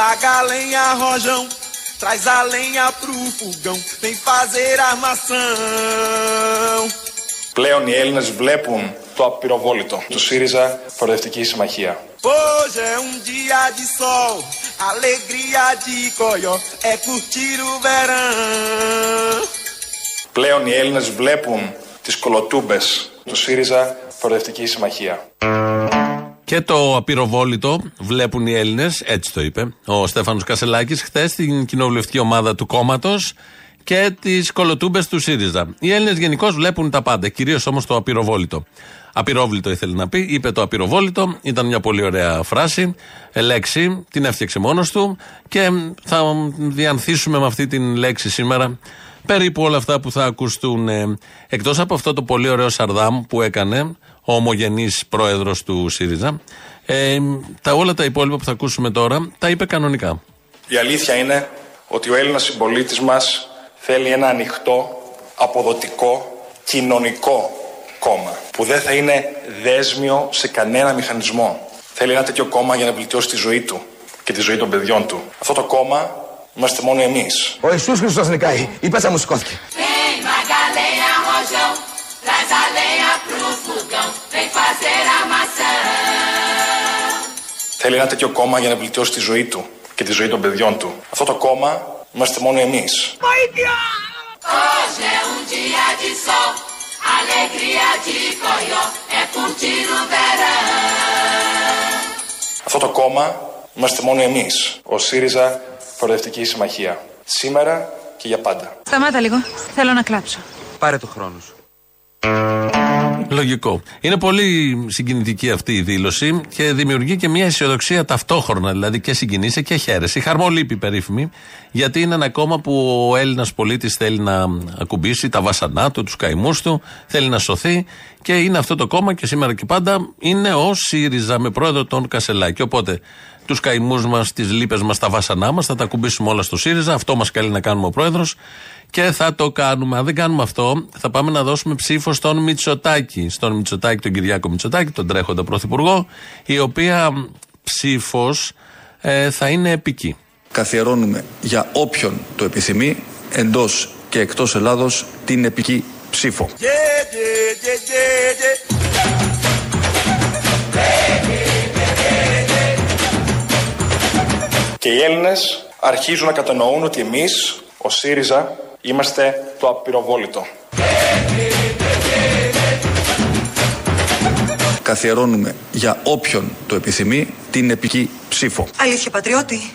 Magalenha Rojão, traz a lenha pro fogão, vem fazer armação. Πλέον οι Έλληνες βλέπουν το απειροβόλητο του ΣΥΡΙΖΑ Προοδευτική Συμμαχία. Hoje é um dia de sol, alegria de coió, é curtir o verão. Πλέον οι Έλληνες βλέπουν τις κολοτούμπες του ΣΥΡΙΖΑ Προοδευτική Συμμαχία. Και το απειροβόλητο βλέπουν οι Έλληνες, έτσι το είπε ο Στέφανος Κασελάκης χθες στην κοινοβουλευτική ομάδα του κόμματος και τις κολοτούμπες του ΣΥΡΙΖΑ. Οι Έλληνες γενικώς βλέπουν τα πάντα, κυρίως όμως το απειροβόλητο. Απειρόβλητο ήθελε να πει, είπε το απειροβόλητο, ήταν μια πολύ ωραία φράση, ε, λέξη, την έφτιαξε μόνος του και θα διανθίσουμε με αυτή την λέξη σήμερα περίπου όλα αυτά που θα ακουστούν. Εκτός από αυτό το πολύ ωραίο Σαρδάμ που έκανε ο ομογενής πρόεδρος του ΣΥΡΙΖΑ, ε, τα όλα τα υπόλοιπα που θα ακούσουμε τώρα τα είπε κανονικά. Η αλήθεια είναι ότι ο Έλληνας συμπολίτης μας θέλει ένα ανοιχτό, αποδοτικό, κοινωνικό κόμμα που δεν θα είναι δέσμιο σε κανένα μηχανισμό. Θέλει ένα τέτοιο κόμμα για να βελτιώσει τη ζωή του και τη ζωή των παιδιών του. Αυτό το κόμμα είμαστε μόνο εμείς. Ο Ιησούς Χριστός νικάει. Η πέτσα μου σηκώθηκε. Vem, Magalenha Rojão, traz a lenha pro fogão, vem fazer armação. Θέλει ένα τέτοιο κόμμα για να βελτιώσει τη ζωή του και τη ζωή των παιδιών του. Αυτό το κόμμα είμαστε μόνο εμείς. Hoje é um dia de sol, alegria de coió, é curtir o verão. Αυτό το κόμμα είμαστε μόνο εμείς. Ο ΣΥΡΙΖΑ Προοδευτική Συμμαχία. Σήμερα και για πάντα. Σταμάτα λίγο. Θέλω να κλάψω. Πάρε το χρόνος σου. Λογικό. Είναι πολύ συγκινητική αυτή η δήλωση και δημιουργεί και μια αισιοδοξία ταυτόχρονα. Δηλαδή και συγκινήσει και χαίρεση. Η χαρμολύπη περίφημη, γιατί είναι ένα κόμμα που ο Έλληνας πολίτης θέλει να ακουμπήσει τα βασανά του, τους καημούς του, θέλει να σωθεί και είναι αυτό το κόμμα και σήμερα και πάντα είναι ο ΣΥΡΙΖΑ με πρόεδρο τον Κασελάκη. Οπότε τους καημούς μας, τις λύπες μας, τα βασανά μας θα τα ακουμπήσουμε όλα στο ΣΥΡΙΖΑ. Αυτό μας καλεί να κάνουμε ο πρόεδρος και θα το κάνουμε. Αν δεν κάνουμε αυτό, θα πάμε να δώσουμε ψήφο στον Μητσοτάκη. Στον Μητσοτάκη, τον Κυριάκο Μητσοτάκη, τον τρέχοντα πρωθυπουργό, η οποία ψήφος ε, θα είναι επική. Καθιερώνουμε για όποιον το επιθυμεί εντός και εκτός Ελλάδος την επική ψήφο. Yeah, yeah, yeah, yeah, yeah. Και οι Έλληνες αρχίζουν να κατανοούν ότι εμείς, ο ΣΥΡΙΖΑ, είμαστε το απειροβόλητο. Καθιερώνουμε για όποιον το επιθυμεί την επική ψήφο. Αλήθεια, πατριώτη.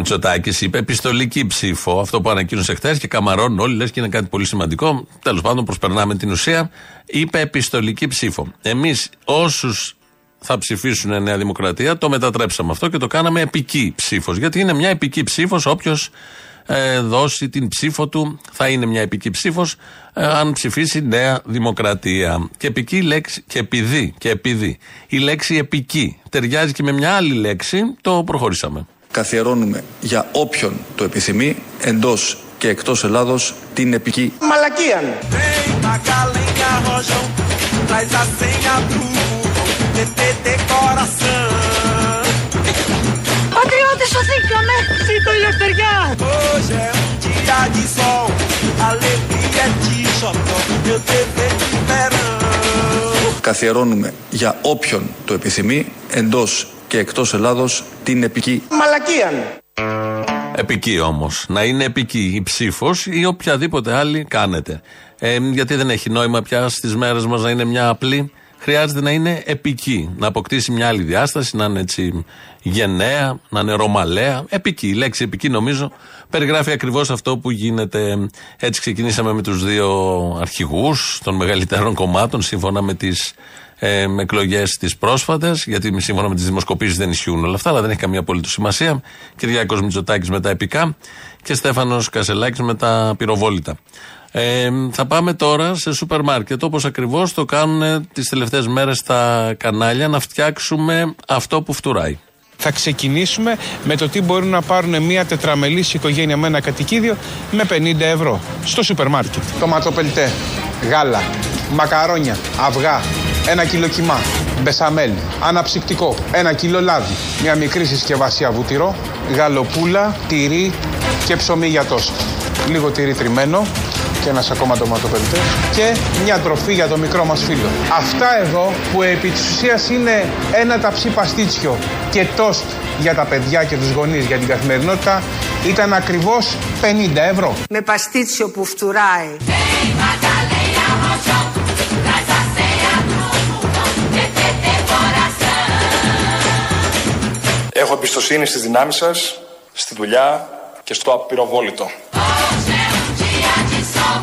Μητσοτάκης είπε επιστολική ψήφο. Αυτό που ανακοίνωσε χθες και καμαρώνουν όλοι, λες και είναι κάτι πολύ σημαντικό. Τέλος πάντων, προσπερνάμε την ουσία. Είπε επιστολική ψήφο. Εμείς, όσους θα ψηφίσουν Νέα Δημοκρατία, το μετατρέψαμε αυτό και το κάναμε επική ψήφος. Γιατί είναι μια επική ψήφος. Όποιος ε, δώσει την ψήφο του, θα είναι μια επική ψήφος ε, αν ψηφίσει Νέα Δημοκρατία. Και επική λέξη, και επειδή, και επειδή η λέξη επική ταιριάζει και με μια άλλη λέξη, το προχωρήσαμε. Καθιερώνουμε για όποιον το επιθυμεί εντός και εκτός Ελλάδος την επική Μαλακίαν. Vem, Magalenha Rojão, traz a senha pro fogão, TT decoração. Πατριώτη, σωθήκαμε! Ζήτω η ελευθεριά! Hoje é um dia de sol, alegria de xodó, meu dever de verão. Καθιερώνουμε για όποιον το επιθυμεί εντός και εκτός Ελλάδος την επική Μαλακίαν. Επική όμως. Να είναι επική η ψήφος ή οποιαδήποτε άλλη κάνετε. Ε, γιατί δεν έχει νόημα πια στις μέρες μας να είναι μια απλή. Χρειάζεται να είναι επική. Να αποκτήσει μια άλλη διάσταση, να είναι έτσι γενναία, να είναι ρωμαλαία. Επική. Η λέξη επική νομίζω περιγράφει ακριβώς αυτό που γίνεται. Έτσι ξεκινήσαμε με τους δύο αρχηγούς των μεγαλύτερων κομμάτων, σύμφωνα με τις ε, εκλογές τις πρόσφατες, γιατί σύμφωνα με τις δημοσκοπήσεις δεν ισχύουν όλα αυτά, αλλά δεν έχει καμία απολύτως σημασία. Κυριάκος Μητσοτάκης με τα επικά και Στέφανος Κασελάκης με τα πυροβόλητα. Ε, θα πάμε τώρα σε σούπερ μάρκετ, όπως ακριβώς το κάνουν τις τελευταίες μέρες στα κανάλια, να φτιάξουμε αυτό που φτουράει. Θα ξεκινήσουμε με το τι μπορούν να πάρουν μια τετραμελής οικογένεια με ένα κατοικίδιο με 50 ευρώ στο σούπερ μάρκετ. Τοματοπελτέ, γάλα, μακαρόνια, αυγά, ένα κιλό κιμά, μπεσαμέλ, αναψυκτικό, ένα κιλό λάδι, μια μικρή συσκευασία βουτυρό, γαλοπούλα, τυρί και ψωμί για τόστ. Λίγο τυρί τριμμένο και ένας ακόμα ντοματοπελτές και μια τροφή για το μικρό μας φίλο. Αυτά εδώ που επί της ουσίας είναι ένα ταψί παστίτσιο και τόστ για τα παιδιά και τους γονείς για την καθημερινότητα ήταν ακριβώς 50 ευρώ. Με παστίτσιο που φτουράει. Vem Madalena Rojão, traz a ceia pro fogão, TTT coração. Έχω εμπιστοσύνη στις δυνάμεις σας, στη δουλειά και στο απειροβόλητο. Hoje é um dia de sol,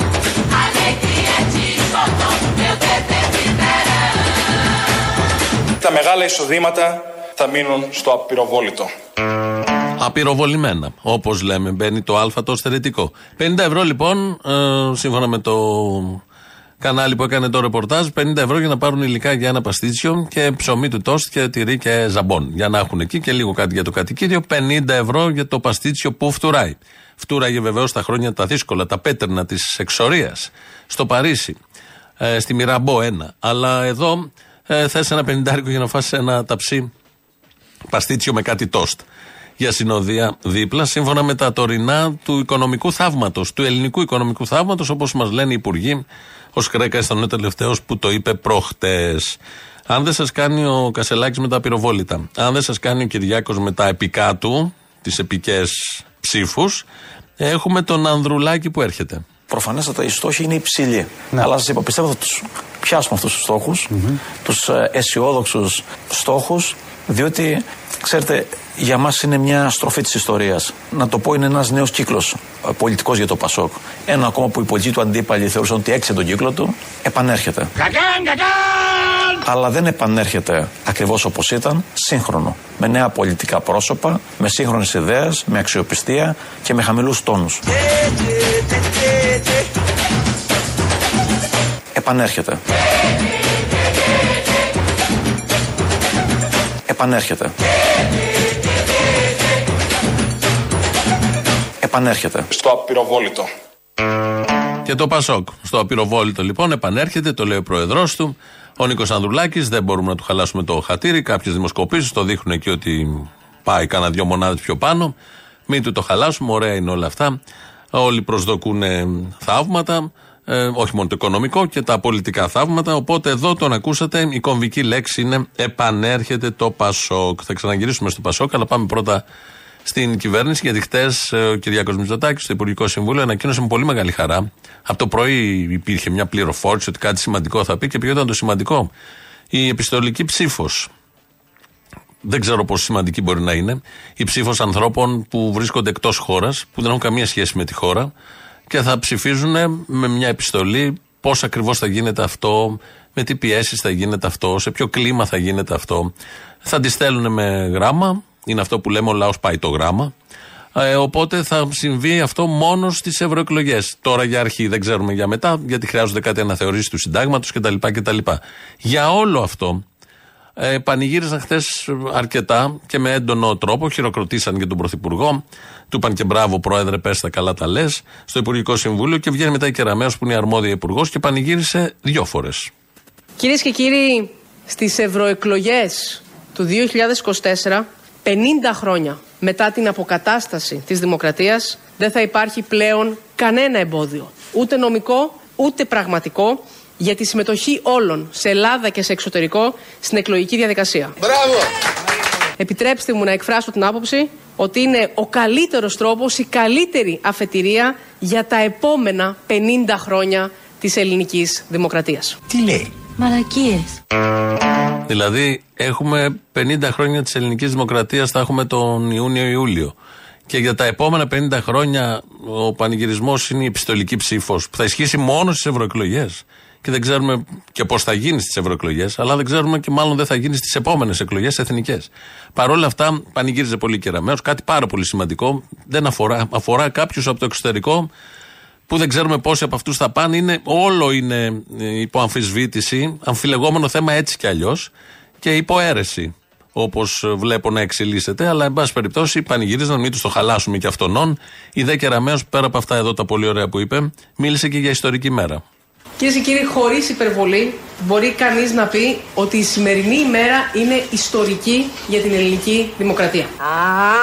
alegria de xodó, meu bebê viverão. Τα μεγάλα εισοδήματα θα μείνουν στο απειροβόλητο. Απειροβολημένα. Όπως λέμε, μπαίνει το Α το στερετικό. 50 ευρώ λοιπόν, ε, σύμφωνα με το κανάλι που έκανε το ρεπορτάζ, 50 ευρώ για να πάρουν υλικά για ένα παστίτσιο και ψωμί του τόστ και τυρί και ζαμπόν. Για να έχουν εκεί και λίγο κάτι για το κατοικίδιο. 50 ευρώ για το παστίτσιο που φτουράει. Φτούραγε βεβαίως τα χρόνια τα δύσκολα, τα πέτρνα της εξορίας. Στο Παρίσι, ε, στη Μυραμπό ένα. Αλλά εδώ ε, θες ένα πενιντάρικο για να φάσει ένα ταψί παστίτσιο με κάτι τόστ για συνοδεία δίπλα, σύμφωνα με τα τωρινά του οικονομικού θαύματος, του ελληνικού οικονομικού θαύματος, όπως μας λένε οι υπουργοί. Ο Σκρέκα ήταν ο τελευταίος που το είπε προχτές. Αν δεν σας κάνει ο Κασελάκης με τα πυροβόλητα, αν δεν σας κάνει ο Κυριάκος με τα επικά του, τις επικές ψήφους, έχουμε τον Ανδρουλάκη που έρχεται. Προφανέστατα οι στόχοι είναι υψηλοί. Αλλά σας είπα, πιστεύω θα τους πιάσουμε αυτούς τους στόχους, τους αισιόδοξους στόχους, διότι ξέρετε, για μας είναι μια στροφή της ιστορίας. Να το πω, είναι ένας νέος κύκλος πολιτικός για το Πασόκ. Ένα ακόμα που οι πολιτικοί του αντίπαλοι θεωρούσαν ότι έξε τον κύκλο του, επανέρχεται. Αλλά δεν επανέρχεται ακριβώς όπως ήταν, σύγχρονο. Με νέα πολιτικά πρόσωπα, με σύγχρονες ιδέες, με αξιοπιστία και με χαμηλούς τόνους. Επανέρχεται. Επανέρχεται. Επανέρχεται. Στο απειροβόλητο. Και το Πασόκ. Στο απειροβόλητο λοιπόν επανέρχεται, το λέει ο πρόεδρός του. Ο Νίκος Ανδρουλάκης, δεν μπορούμε να του χαλάσουμε το χατήρι. Κάποιες δημοσκοπήσεις το δείχνουν εκεί ότι πάει κάνα δυο μονάδες πιο πάνω. Μην του το χαλάσουμε, ωραία είναι όλα αυτά. Όλοι προσδοκούν ε, θαύματα. Ε, όχι μόνο το οικονομικό και τα πολιτικά θαύματα. Οπότε εδώ τον ακούσατε. Η κομβική λέξη είναι επανέρχεται το Πασόκ. Θα ξαναγυρίσουμε στο Πασόκ, αλλά πάμε πρώτα στην κυβέρνηση. Γιατί χτες ο Κυριάκο Μητσοτάκης στο Υπουργικό Συμβούλιο ανακοίνωσε με πολύ μεγάλη χαρά. Από το πρωί υπήρχε μια πληροφόρηση ότι κάτι σημαντικό θα πει και ποιο ήταν το σημαντικό. Η επιστολική ψήφος. Δεν ξέρω πόσο σημαντική μπορεί να είναι. Η ψήφος ανθρώπων που βρίσκονται εκτός χώρας, που δεν έχουν καμία σχέση με τη χώρα και θα ψηφίζουν με μια επιστολή πώς ακριβώς θα γίνεται αυτό, με τι πιέσεις θα γίνεται αυτό, σε ποιο κλίμα θα γίνεται αυτό. Θα τη στέλνουν με γράμμα, είναι αυτό που λέμε ο λαός πάει το γράμμα. Ε, οπότε θα συμβεί αυτό μόνο στις ευρωεκλογές. Τώρα για αρχή, δεν ξέρουμε για μετά, γιατί χρειάζονται κάτι αναθεωρήσεις του συντάγματος κτλ, κτλ. Για όλο αυτό, ε, πανηγύρισαν χθες αρκετά και με έντονο τρόπο. Χειροκροτήσαν και τον Πρωθυπουργό. Του είπαν και μπράβο, Πρόεδρε, πες τα καλά τα λες. Στο Υπουργικό Συμβούλιο και βγαίνει μετά η Κεραμέο που είναι η αρμόδια υπουργός και πανηγύρισε δύο φορές. Κυρίες και κύριοι, στις ευρωεκλογές του 2024, 50 χρόνια μετά την αποκατάσταση της δημοκρατίας, δεν θα υπάρχει πλέον κανένα εμπόδιο, ούτε νομικό, ούτε πραγματικό, για τη συμμετοχή όλων σε Ελλάδα και σε εξωτερικό στην εκλογική διαδικασία. Μπράβο! Επιτρέψτε μου να εκφράσω την άποψη ότι είναι ο καλύτερος τρόπος, η καλύτερη αφετηρία για τα επόμενα 50 χρόνια της ελληνικής δημοκρατίας. Τι λέει; Μαλακίες. Δηλαδή, έχουμε 50 χρόνια της ελληνικής δημοκρατίας, θα έχουμε τον Ιούνιο-Ιούλιο. Και για τα επόμενα 50 χρόνια ο πανηγυρισμός είναι η επιστολική ψήφος που θα ισχύσει μόνο στις ευρωεκλογές. Και δεν ξέρουμε και πώς θα γίνει στις ευρωεκλογές, αλλά δεν ξέρουμε και μάλλον δεν θα γίνει στις επόμενες εκλογές εθνικές. Παρ' όλα αυτά, πανηγύριζε πολύ κεραμέο. Κάτι πάρα πολύ σημαντικό. Δεν αφορά, αφορά κάποιους από το εξωτερικό που δεν ξέρουμε πόσοι από αυτούς θα πάνε. Είναι, όλο είναι ε, υπό αμφισβήτηση, αμφιλεγόμενο θέμα έτσι κι αλλιώς και υπό αίρεση. Όπως βλέπω να εξελίσσεται, αλλά εν πάση περιπτώσει πανηγυρίζαν, μην τους το χαλάσουμε κι αυτόν. Η Δε Κεραμέο, πέρα από αυτά εδώ τα πολύ ωραία που είπε, μίλησε και για ιστορική μέρα. Κυρίες και κύριοι, χωρίς υπερβολή, μπορεί κανείς να πει ότι η σημερινή ημέρα είναι ιστορική για την ελληνική δημοκρατία.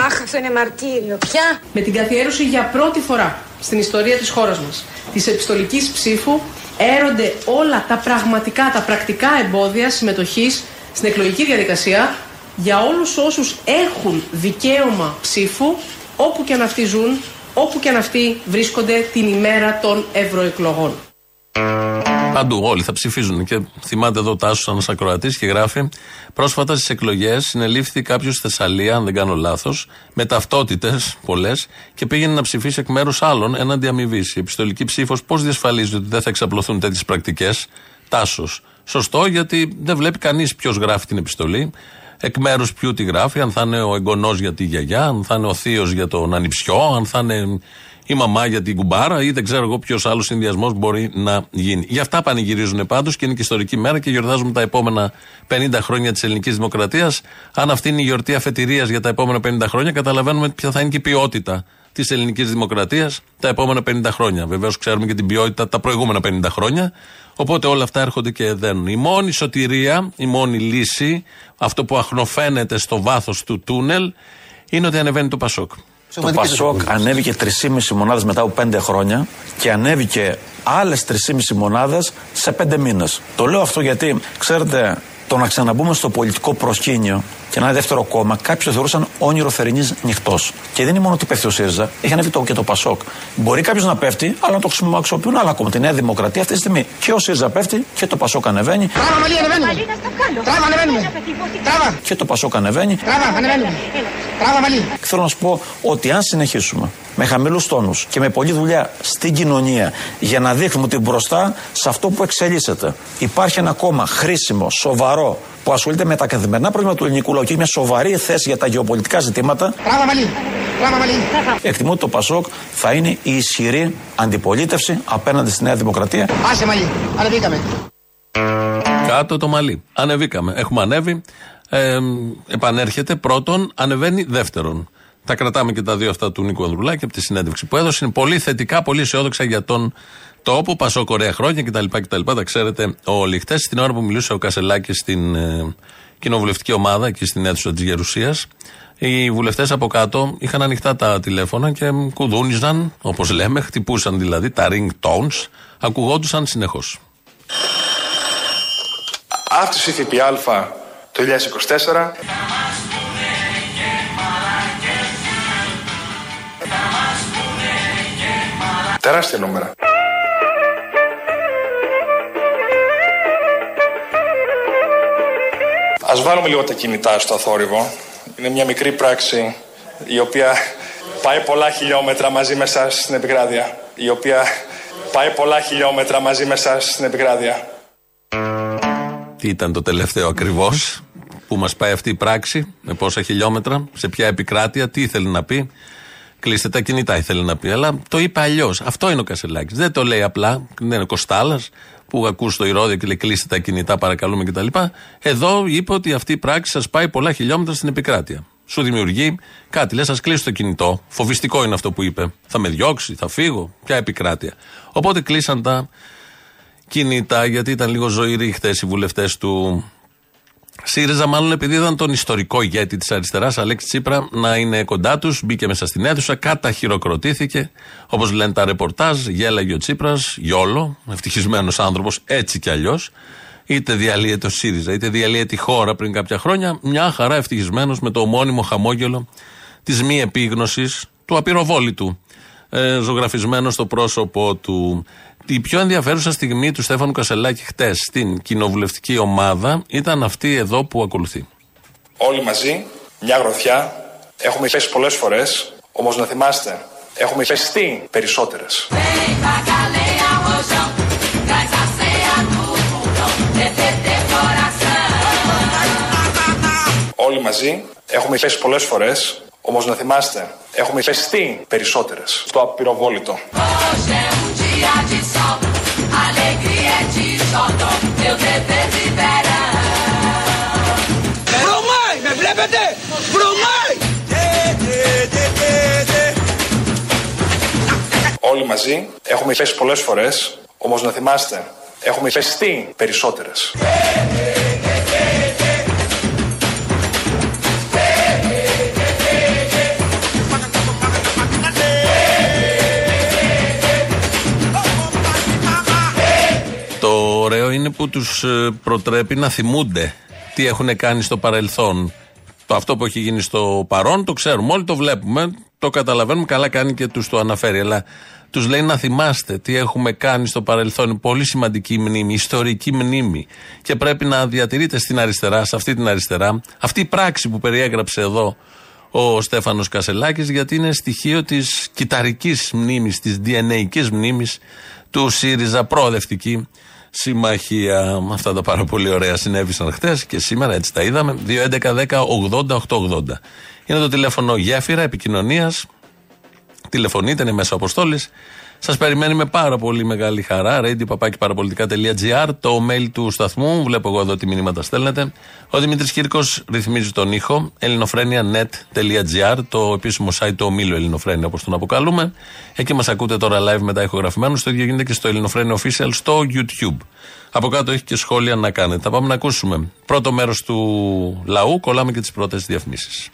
Αχ, αυτό είναι μαρτύριο. Ποια; Με την καθιέρωση για πρώτη φορά στην ιστορία της χώρας μας της επιστολικής ψήφου έρονται όλα τα πραγματικά, τα πρακτικά εμπόδια συμμετοχής στην εκλογική διαδικασία για όλους όσους έχουν δικαίωμα ψήφου όπου και αν αυτοί ζουν, όπου και αν αυτοί βρίσκονται την ημέρα των ευρωεκλογών. Παντού όλοι θα ψηφίζουν. Και θυμάται εδώ ο Τάσος, ένας ακροατής, και γράφει: Πρόσφατα στις εκλογές συνελήφθη κάποιος στη Θεσσαλία, αν δεν κάνω λάθος, με ταυτότητες πολλές και πήγαινε να ψηφίσει εκ μέρους άλλων έναντι αμοιβής. Η επιστολική ψήφος πώς διασφαλίζει ότι δεν θα εξαπλωθούν τέτοιες πρακτικές; Τάσος. Σωστό, γιατί δεν βλέπει κανείς ποιος γράφει την επιστολή, εκ μέρους ποιου τη γράφει, αν θα είναι ο εγγονός για τη γιαγιά, αν θα είναι ο θείος για τον ανιψιό, αν θα είναι η μαμά για την κουμπάρα ή δεν ξέρω εγώ ποιος άλλος συνδυασμός μπορεί να γίνει. Γι' αυτά πανηγυρίζουν πάντως και είναι και ιστορική μέρα και γιορτάζουμε τα επόμενα 50 χρόνια της ελληνικής δημοκρατίας. Αν αυτή είναι η γιορτή αφετηρίας για τα επόμενα 50 χρόνια, καταλαβαίνουμε ποια θα είναι και η ποιότητα της ελληνικής δημοκρατίας τα επόμενα 50 χρόνια. Βεβαίως ξέρουμε και την ποιότητα τα προηγούμενα 50 χρόνια. Οπότε όλα αυτά έρχονται και δένουν. Η μόνη σωτηρία, η μόνη λύση, αυτό που αχνοφαίνεται στο βάθος του τούνελ, είναι ότι ανεβαίνει το Πασόκ. Το Πασόκ ανέβηκε 3,5 μονάδες μετά από 5 χρόνια και ανέβηκε άλλες 3,5 μονάδες σε 5 μήνες. Το λέω αυτό γιατί, ξέρετε, το να ξαναμπούμε στο πολιτικό προσκήνιο και ένα δεύτερο κόμμα, κάποιοι το θεωρούσαν όνειρο θερινής νυχτός. Και δεν είναι μόνο ότι πέφτει ο ΣΥΡΙΖΑ, έχει ανέβει το, και το ΠΑΣΟΚ. Μπορεί κάποιος να πέφτει, αλλά να το χρησιμοποιούν άλλα κόμματα. Τη Νέα Δημοκρατία αυτή τη στιγμή και ο ΣΥΡΙΖΑ πέφτει και το ΠΑΣΟΚ ανεβαίνει. Τράβα, Μαλή, ανεβαίνουμε. Τράβα, ανεβαίνουμε. Τράβα. Και το ΠΑΣΟΚ ανεβαίνει. Τράβα, ανεβαίνουμε. Τράβα, Μαλή. Και θέλω να σου πω ότι αν συνεχίσουμε με χαμηλούς τόνους και με πολλή δουλειά στην κοινωνία για να δείχνουμε ότι μπροστά σε αυτό που εξελίσσεται υπάρχει ένα κόμμα χρήσιμο, σοβαρό, που ασχολείται με τα καθημερινά προβλήματα του ελληνικού λαού και έχει μια σοβαρή θέση για τα γεωπολιτικά ζητήματα. Τράβα, Μαλή. Τράβα, Μαλή. Εκτιμώ ότι το Πασόκ θα είναι η ισχυρή αντιπολίτευση απέναντι στη Νέα Δημοκρατία. Άσε, Μαλή. Ανεβήκαμε. Κάτω το μαλλί. Ανεβήκαμε. Έχουμε ανέβει. Ε, επανέρχεται πρώτον, ανεβαίνει δεύτερον. Τα κρατάμε και τα δύο αυτά του Νίκου Ανδρουλάκη από τη συνέντευξη που έδωσε. Είναι πολύ θετικά, πολύ αισιόδοξα για τον τόπο. Πασό Κορέα χρόνια κτλ. κτλ. Τα ξέρετε όλοι. Χτε, την ώρα που μιλούσε ο Κασελάκης στην ε, κοινοβουλευτική ομάδα και στην αίθουσα της Γερουσίας, οι βουλευτές από κάτω είχαν ανοιχτά τα τηλέφωνα και κουδούνιζαν, όπως λέμε, χτυπούσαν δηλαδή τα ring tones, ακουγόντουσαν συνεχώς. Αύξηση ΦΠΑ το 2024. Τεράστια νούμερα. Ας βάλουμε λίγο τα κινητά στο θόρυβο. Είναι μια μικρή πράξη η οποία πάει πολλά χιλιόμετρα μαζί με σας στην επικράτεια. Η οποία πάει πολλά χιλιόμετρα μαζί με σας στην επικράτεια. Τι ήταν το τελευταίο ακριβώς που μας πάει αυτή η πράξη, με πόσα χιλιόμετρα, σε ποια επικράτεια, τι ήθελε να πει. Κλείστε τα κινητά, ήθελε να πει. Αλλά το είπε αλλιώς. Αυτό είναι ο Κασελάκης. Δεν το λέει απλά. Δεν είναι ο Κοστάλα που ακούς το ηρόδιο και λέει κλείστε τα κινητά, παρακαλούμε κτλ. Εδώ είπε ότι αυτή η πράξη σας πάει πολλά χιλιόμετρα στην επικράτεια. Σου δημιουργεί κάτι. Λες, ας κλείσει το κινητό. Φοβιστικό είναι αυτό που είπε. Θα με διώξει, θα φύγω. Ποια επικράτεια. Οπότε κλείσαν τα κινητά γιατί ήταν λίγο ζωηροί χθες οι βουλευτές του ΣΥΡΙΖΑ, μάλλον επειδή είδαν τον ιστορικό ηγέτη της αριστεράς, Αλέξη Τσίπρα, να είναι κοντά τους, μπήκε μέσα στην αίθουσα, καταχειροκροτήθηκε. Όπως λένε τα ρεπορτάζ, γέλαγε ο Τσίπρας, γιόλο, ευτυχισμένος άνθρωπος, έτσι κι αλλιώς. Είτε διαλύεται ο ΣΥΡΙΖΑ, είτε διαλύεται η χώρα πριν κάποια χρόνια, μια χαρά ευτυχισμένος με το ομώνυμο χαμόγελο της μη επίγνωσης του απειροβόλητου. Ε, ζωγραφισμένο στο πρόσωπό του. Η πιο ενδιαφέρουσα στιγμή του Στέφανου Κασελάκη χτες στην κοινοβουλευτική ομάδα ήταν αυτή εδώ που ακολουθεί. Όλοι μαζί, μια γροθιά, έχουμε πέσει πολλές φορές, όμως να θυμάστε, έχουμε πεστεί περισσότερες. Όλοι μαζί, έχουμε πέσει πολλές φορές, όμως να θυμάστε, έχουμε πεστεί περισσότερες. Στο απειροβόλητο. Βρωμάει, με βλέπετε! Βρωμάει! Όλοι μαζί έχουμε πέσει πολλές φορές, όμως να θυμάστε, Έχουμε υπεστεί περισσότερες. Ωραίο είναι που τους ε, προτρέπει να θυμούνται τι έχουν κάνει στο παρελθόν. Το αυτό που έχει γίνει στο παρόν το ξέρουμε όλοι, το βλέπουμε, το καταλαβαίνουμε, καλά κάνει και τους το αναφέρει. Αλλά τους λέει να θυμάστε τι έχουμε κάνει στο παρελθόν. Είναι πολύ σημαντική μνήμη, ιστορική μνήμη. Και πρέπει να διατηρείτε στην αριστερά, σε αυτή την αριστερά, αυτή η πράξη που περιέγραψε εδώ ο Στέφανος Κασελάκης γιατί είναι στοιχείο της κυταρικής μνήμης, της DNA μνήμης του ΣΥΡΙΖΑ προοδευτική συμμαχία. Αυτά τα πάρα πολύ ωραία συνέβησαν χθες και σήμερα έτσι τα είδαμε. 2.11.10.80.880. Είναι το τηλέφωνο γέφυρα επικοινωνίας. Τηλεφωνείτε, είναι μέσα αποστόλης. Σας περιμένει με πάρα πολύ μεγάλη χαρά. radio.parapolitica.gr Το mail του σταθμού. Βλέπω εγώ εδώ τι μηνύματα στέλνετε. Ο Δημήτρης Κύρκος ρυθμίζει τον ήχο. ελληνοφρένια.net.gr Το επίσημο site του ομίλου Ελληνοφρένια όπως τον αποκαλούμε. Εκεί μας ακούτε τώρα live μετά ηχογραφημένους. Το ίδιο γίνεται και στο Ελληνοφρένια Official στο YouTube. Από κάτω έχει και σχόλια να κάνετε. Θα πάμε να ακούσουμε πρώτο μέρος του λαού. Κολλάμε και τις πρώτες διαφημίσεις.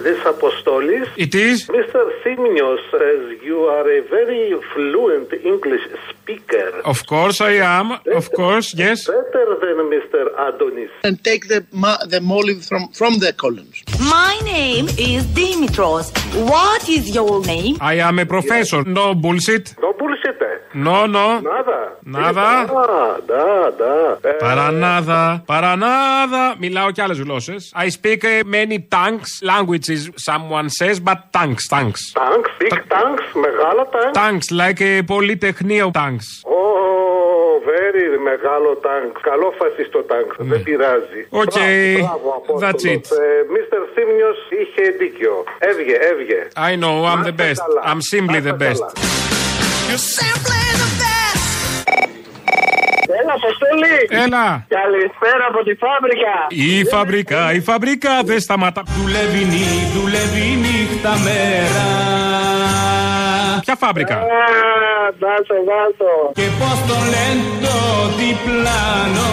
Is this Apostolis? It is. Mr. Simios says you are a very fluent English speaker. Of course I am. Of course, yes. Better than Mr. Adonis. And take the ma- the olive from from the columns. My name is Dimitros. What is your name? I am a professor. No bullshit. No bullshit. eh? No, no. Nada. Nada. Ah, da, da. Eh, Παρανάδα. Παρανάδα. Μιλάω και άλλε γλώσσε. I speak uh, many tongues, languages, someone says, but tongues, tongues. Tanks, big tanks, μεγάλα tanks. Tongues, like a πολυτεχνείο tongues. Oh, very μεγάλο tank. Καλό φασιστό tank. Δεν πειράζει. Οκ. Μπράβο, μπράβο, Απόστολος. That's it. Ε, Mr. Σίμνιος είχε δίκιο. Έβγε, έβγε. I know, I'm the Να best. είστε καλά. I'm simply Να the είστε best. καλά. Έλα, Αποστολή! Έλα. Καλησπέρα από τη φάμπρικα! Η φαμπρικά, η φαμπρικά δεν σταματά. Δουλεύει, νύ- δουλεύει νύχτα μέρα. Ποια φάμπρικα. Α, δάσο, δάσο. Και πώς το λένε το διπλάνο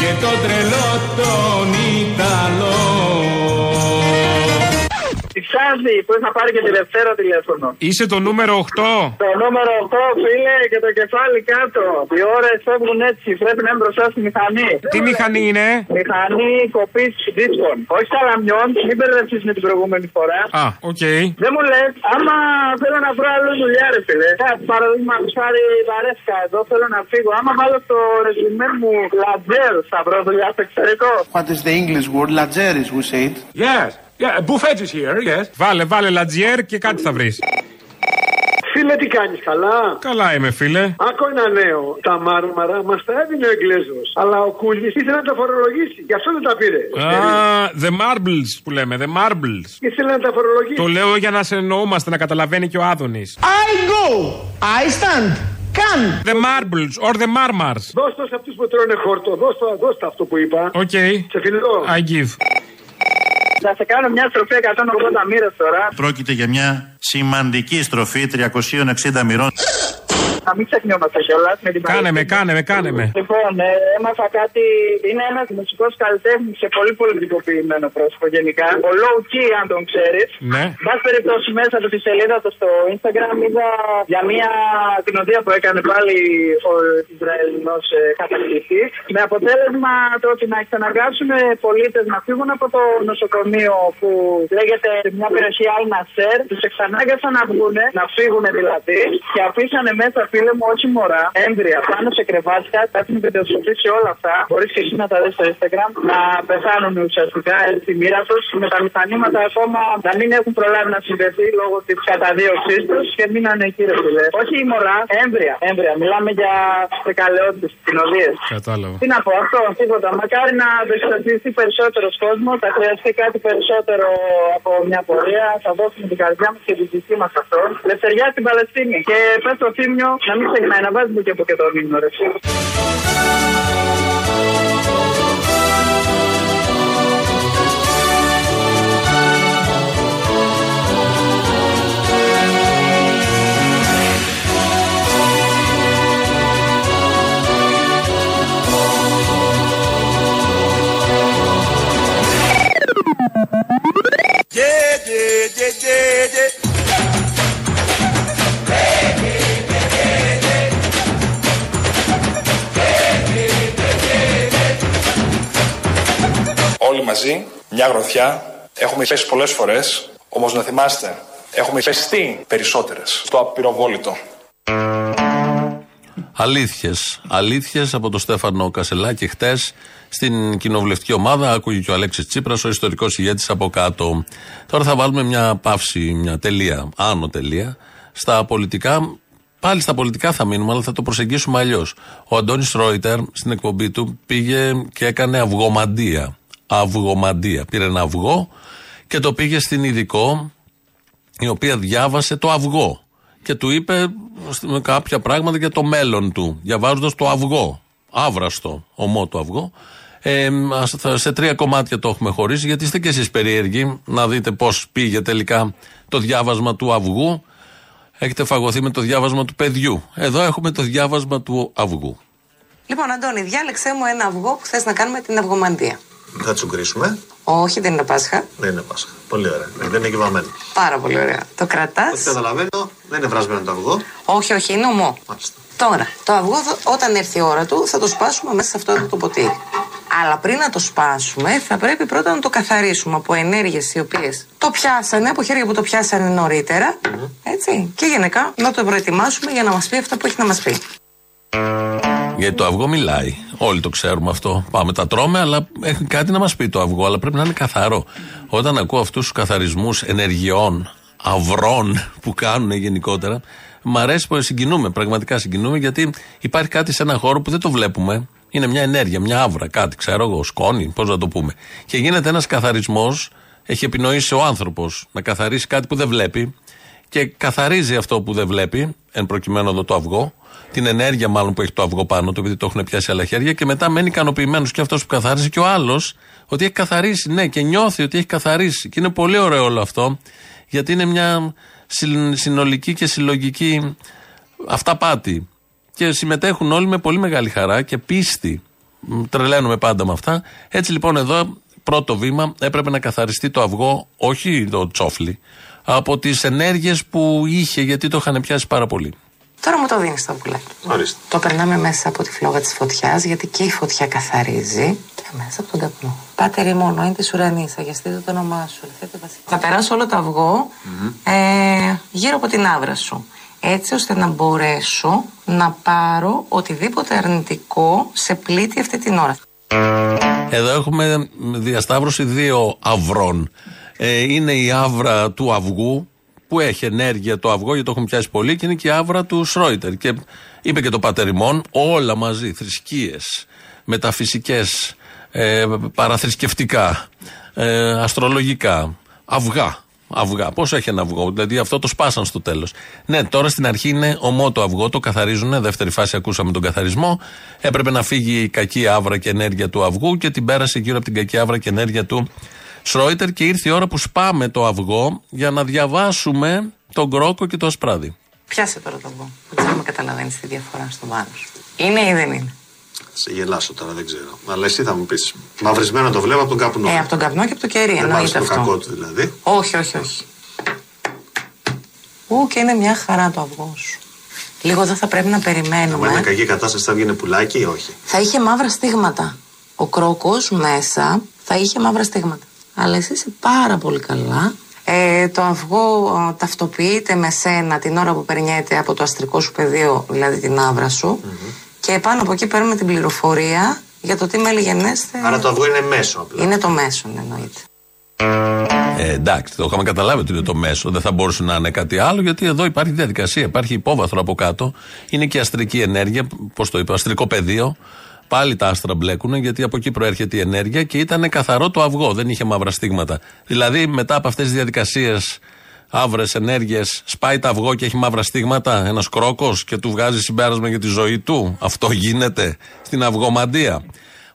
και το τρελό τον Ιταλό. Η Ξάνθη που είχα πάρει και τη Δευτέρα τηλέφωνο. Είσαι το νούμερο 8. Το νούμερο 8, φίλε, και το κεφάλι κάτω. Οι ώρες φεύγουν έτσι. Πρέπει να είναι μπροστά στη μηχανή. Τι μηχανή είναι; Μηχανή κοπής δίσκων. Όχι σαλαμιών, μην μπερδευτείς με την προηγούμενη φορά. Α, οκ. Δεν μου λες, άμα θέλω να βρω άλλο δουλειά, ρε φίλε. Κάτι παραδείγματο χάρη βαρέσκα εδώ, θέλω να φύγω. Άμα βάλω το ρεζιμέ μου λατζέρ, θα βρω δουλειά στο εξωτερικό. What is the English word? Lageris, we say it. Yes. Yeah, buffet is here, yes. Βάλε, βάλε λατζιέρ και κάτι θα βρεις. Φίλε, τι κάνεις, καλά; Καλά είμαι, φίλε. Άκου ένα νέο. Τα μάρμαρα μας τα έδινε ο Εγγλέζος. Αλλά ο Κούλης ήθελε να τα φορολογήσει. Γι' αυτό δεν τα πήρες. Α, the marbles που λέμε, the marbles. Ήθελε να τα φορολογήσει. Το λέω για να σε εννοούμαστε, να καταλαβαίνει και ο Άδωνης. I go. I stand. Can. The marbles or the marmars. Δώσ' το σε αυτούς που τρώνε χόρτο. Δώσ' το, δώσ' το αυτό που είπα. Οκ. Σε φιλό. I give. Θα σε κάνω μια στροφή 180 μοίρες τώρα. Πρόκειται για μια σημαντική στροφή 360 μοιρών. Να μην ξεχνιόμαστε κιόλας με την Κάνε με, κάνε με, κάνε με. Λοιπόν, ε, έμαθα κάτι. Είναι ένας μουσικός καλλιτέχνης και πολύ πολιτικοποιημένο πρόσωπο γενικά. Ο Low Key, αν τον ξέρεις. Ναι. Μπα περιπτώσει μέσα από τη σελίδα του στο Instagram είδα για μια κοινοδία που έκανε πάλι ο Ισραηλινός ε, κατακτητής. Με αποτέλεσμα το ότι να εξαναγκάσουν πολίτες να φύγουν από το νοσοκομείο που λέγεται σε μια περιοχή Al Nasser. Τους εξανάγκασαν να βγουν, να φύγουν δηλαδή και αφήσανε μέσα φίλε μου όχι μωρά, έμβρια πάνω σε κρεβάτια. Τα έχουν βιντεοσκοπήσει όλα αυτά. Μπορείς και εσύ να τα δεις στο Instagram. Να πεθάνουν ουσιαστικά έτσι τη μοίρα του με τα μηχανήματα ακόμα να μην έχουν προλάβει να συνδεθεί λόγω της καταδίωξής τους και μείνανε εκεί ρε φίλε. Όχι μωρά, έμβρια. έμβρια. Μιλάμε για φρικαλαιότητες, κοινοδίε. Κατάλαβα. Τι να πω, αυτό, τίποτα. Μακάρι να δεξιοποιηθεί περισσότερος κόσμος. Θα χρειαστεί κάτι περισσότερο από μια πορεία. Θα δώσουμε την καρδιά μας και την ψυχή μας αυτό. Λευτεριά στην Παλαιστίνη. Και πες το θύμιο नमस्ते खानाबाद मुझे बुके दौर Yeah, yeah, yeah, yeah, yeah. Ύμνο, ρε. μαζί, μια γροθιά. Έχουμε πέσει πολλές φορές. Όμως να θυμάστε, έχουμε πεστεί περισσότερες στο απειροβόλητο. Αλήθειες. Αλήθειες από τον Στέφανο Κασελάκη χτες στην κοινοβουλευτική ομάδα. Άκουγε και ο Αλέξης Τσίπρας, ο ιστορικός ηγέτης από κάτω. Τώρα θα βάλουμε μια παύση, μια τελεία, άνω τελεία, στα πολιτικά. Πάλι στα πολιτικά θα μείνουμε, αλλά θα το προσεγγίσουμε αλλιώς. Ο Αντώνης Ρόιτερ στην εκπομπή του πήγε και έκανε αυγομαντία. Αυγομαντία. Πήρε ένα αυγό και το πήγε στην ειδικό, η οποία διάβασε το αυγό και του είπε με κάποια πράγματα για το μέλλον του, διαβάζοντας το αυγό. Άβραστο, ομό το αυγό. Ε, ας- θα- σε τρία κομμάτια το έχουμε χωρίσει, γιατί είστε και εσείς περίεργοι να δείτε πώς πήγε τελικά το διάβασμα του αυγού. Έχετε φαγωθεί με το διάβασμα του παιδιού. Εδώ έχουμε το διάβασμα του αυγού. Λοιπόν, Αντώνη, διάλεξε μου ένα αυγό που θες να κάνουμε την αυγομαντία. Θα τσουγκρίσουμε. Όχι, δεν είναι Πάσχα. Δεν είναι Πάσχα. Πολύ ωραία. Ναι, δεν είναι κυβαμένο. Πάρα πολύ ωραία. Το κρατάς. Ό,τι καταλαβαίνω, δεν είναι βρασμένο το αυγό. Όχι, όχι, είναι ομό. Τώρα, το αυγό θα- όταν έρθει η ώρα του θα το σπάσουμε μέσα σε αυτό εδώ το ποτήρι. Αλλά πριν να το σπάσουμε, θα πρέπει πρώτα να το καθαρίσουμε από ενέργειες οι οποίες το πιάσανε, από χέρια που το πιάσανε νωρίτερα. Έτσι. Και γενικά να το προετοιμάσουμε για να μας πει αυτά που έχει να μας πει. Γιατί το αυγό μιλάει. Όλοι το ξέρουμε αυτό. Πάμε τα τρώμε, αλλά έχει κάτι να μας πει το αυγό. Αλλά πρέπει να είναι καθαρό. Όταν ακούω αυτούς τους καθαρισμούς ενεργειών, αυρών που κάνουν γενικότερα, μ' αρέσει που συγκινούμε. Πραγματικά συγκινούμε γιατί υπάρχει κάτι σε ένα χώρο που δεν το βλέπουμε. Είναι μια ενέργεια, μια άβρα, κάτι, ξέρω εγώ, σκόνη, πώς να το πούμε. Και γίνεται ένας καθαρισμός, έχει επινοήσει ο άνθρωπος να καθαρίσει κάτι που δεν βλέπει και καθαρίζει αυτό που δεν βλέπει, εν προκειμένου εδώ το αυγό, την ενέργεια μάλλον που έχει το αυγό πάνω του, επειδή το έχουν πιάσει άλλα χέρια, και μετά μένει ικανοποιημένος και αυτός που καθάρισε και ο άλλος ότι έχει καθαρίσει, ναι, και νιώθει ότι έχει καθαρίσει. Και είναι πολύ ωραίο όλο αυτό, γιατί είναι μια συν- συνολική και συλλογική αυταπάτη. Και συμμετέχουν όλοι με πολύ μεγάλη χαρά και πίστη. Μ, Τρελαίνουμε πάντα με αυτά. Έτσι λοιπόν εδώ, πρώτο βήμα, έπρεπε να καθαριστεί το αυγό, όχι το τσόφλι, από τις ενέργειες που είχε, γιατί το είχαν πιάσει πάρα πολύ. Τώρα μου το δίνεις το αυγουλάκι. Ορίστε. Το περνάμε μέσα από τη φλόγα της φωτιάς, γιατί και η φωτιά καθαρίζει. Και μέσα από τον καπνό. Πάτερ ημών, είναι της ουρανής, αγιαστείτε το όνομά σου. ελθέτε βασιλεία. Θα περάσω όλο το αυγό ε, γύρω από την άβρα σου. Έτσι ώστε να μπορέσω να πάρω οτιδήποτε αρνητικό σε πλήτη αυτή την ώρα. Εδώ έχουμε διασταύρωση δύο αυρών. Ε, είναι η άβρα του αυγού που έχει ενέργεια το αυγό, γιατί το έχουν πιάσει πολύ, και είναι και η άβρα του Σρόιτερ. Και είπε και το πατερημόν, όλα μαζί, θρησκείες, μεταφυσικές, ε, παραθρησκευτικά, ε, αστρολογικά, αυγά. Αυγά. Πώς έχει ένα αυγό, δηλαδή αυτό το σπάσαν στο τέλος. Ναι, τώρα στην αρχή είναι ομό το αυγό, το καθαρίζουν. Δεύτερη φάση ακούσαμε τον καθαρισμό. Έπρεπε να φύγει η κακή άβρα και ενέργεια του αυγού και την πέρασε γύρω από την κακή άβρα και ενέργεια του Σρόιτερ και ήρθε η ώρα που σπάμε το αυγό για να διαβάσουμε τον κρόκο και το ασπράδι. Πιάσε τώρα το αυγό. Δεν ξέρω αν καταλαβαίνεις τη διαφορά στο πάνω σου. Είναι ή δεν είναι; Σε γελάσω τώρα, δεν ξέρω. Αλλά εσύ θα μου πεις. Μαυρισμένο το βλέπω από τον καπνό. Ε, από τον καπνό και από το κερί Δεν μ' άρεσε εννοείται το κακό αυτό. του δηλαδή. Όχι, όχι, όχι. Ού, και είναι μια χαρά το αυγό σου. Λίγο δεν θα πρέπει να Αν είναι περιμένουμε. κακή κατάσταση, θα βγαίνει πουλάκι ή όχι; Θα είχε μαύρα στίγματα. Ο κρόκος μέσα θα είχε μαύρα στίγματα. Αλλά εσύ είσαι πάρα πολύ καλά. Ε, το αυγό α, ταυτοποιείται με σένα την ώρα που περνιέται από το αστρικό σου πεδίο, δηλαδή την άβρα σου. Και πάνω από εκεί παίρνουμε την πληροφορία για το τι μέλη γενέστε. Άρα το αυγό είναι μέσο απλά. Είναι το μέσον εννοείται. Ε, εντάξει, το είχαμε καταλάβει ότι είναι το μέσο. Δεν θα μπορούσε να είναι κάτι άλλο, γιατί εδώ υπάρχει διαδικασία. Υπάρχει υπόβαθρο από κάτω. Είναι και αστρική ενέργεια, πώς το είπα, αστρικό πεδίο. Πάλι τα άστρα μπλέκουν, γιατί από εκεί προέρχεται η ενέργεια και ήταν καθαρό το αυγό, δεν είχε μαύρα στίγματα. Δηλαδή, μετά από αυτές τις διαδικασίες, άβρες, ενέργειες, σπάει το αυγό και έχει μαύρα στίγματα, ένας κρόκος και του βγάζει συμπέρασμα για τη ζωή του. Αυτό γίνεται στην αυγομαντία.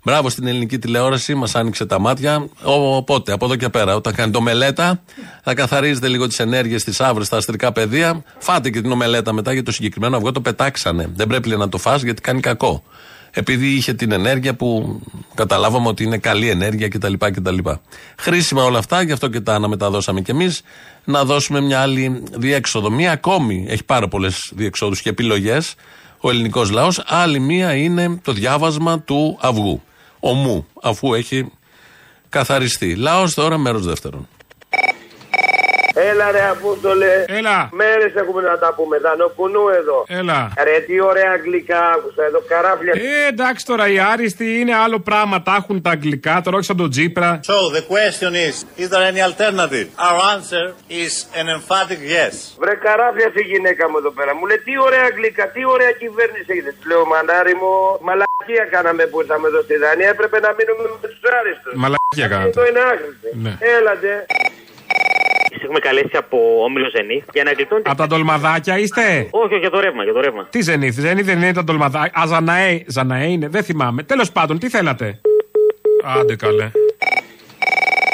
Μπράβο στην ελληνική τηλεόραση, μας άνοιξε τα μάτια. Οπότε, από εδώ και πέρα, όταν κάνει το μελέτα, θα καθαρίζετε λίγο τις ενέργειες της άβρες στα αστρικά πεδία. Φάτε και την ομελέτα μετά για το συγκεκριμένο αυγό, το πετάξανε. Δεν πρέπει λέει, να το φας γιατί κάνει κακό. Επειδή είχε την ενέργεια που καταλάβαμε ότι είναι καλή ενέργεια κτλ. κτλ. Χρήσιμα όλα αυτά, γι' αυτό και τα αναμεταδώσαμε κι εμείς. Να δώσουμε μια άλλη διέξοδο. Μία ακόμη, έχει πάρα πολλές διεξόδους και επιλογές ο ελληνικός λαός. Άλλη μία είναι το διάβασμα του αυγού. Ομού, αφού έχει καθαριστεί. Λαός τώρα, μέρος δεύτερον. Έλα ρε Απόστολε. Έλα. Μέρες έχουμε να τα πούμε. Δανοκουνού εδώ. Έλα. Ρε τι ωραία αγγλικά άκουσα εδώ. Καράφλια. Ε, εντάξει τώρα οι άριστοι είναι άλλο πράγμα. Τα έχουν τα αγγλικά, τώρα όχι σαν τον Τζίπρα. So the question is, is there any alternative? Our answer is an emphatic yes. Βρε καράφλια στη γυναίκα μου εδώ πέρα. Μου λέει τι ωραία αγγλικά, τι ωραία κυβέρνηση έχετε. Της λέω μανάρι μου, μαλακία κάναμε που ήρθαμε εδώ στη Δανία. Έπρεπε να μείνουμε με τους άριστους. Μαλακία κάνατε. Αυτό είναι άχρηστη. Ναι. Έλατε. Τις έχουμε καλέσει από όμιλο Ζενήθ για να γλιτώνει. Από τα ντολμαδάκια είστε; Όχι, όχι, για το ρεύμα, για το ρεύμα. Τι Ζενήθ, Ζενήθ δεν είναι τα ντολμαδάκια. Α, Ζαναέ, Ζαναέ είναι, δεν θυμάμαι. Τέλος πάντων, τι θέλατε; Άντε καλέ.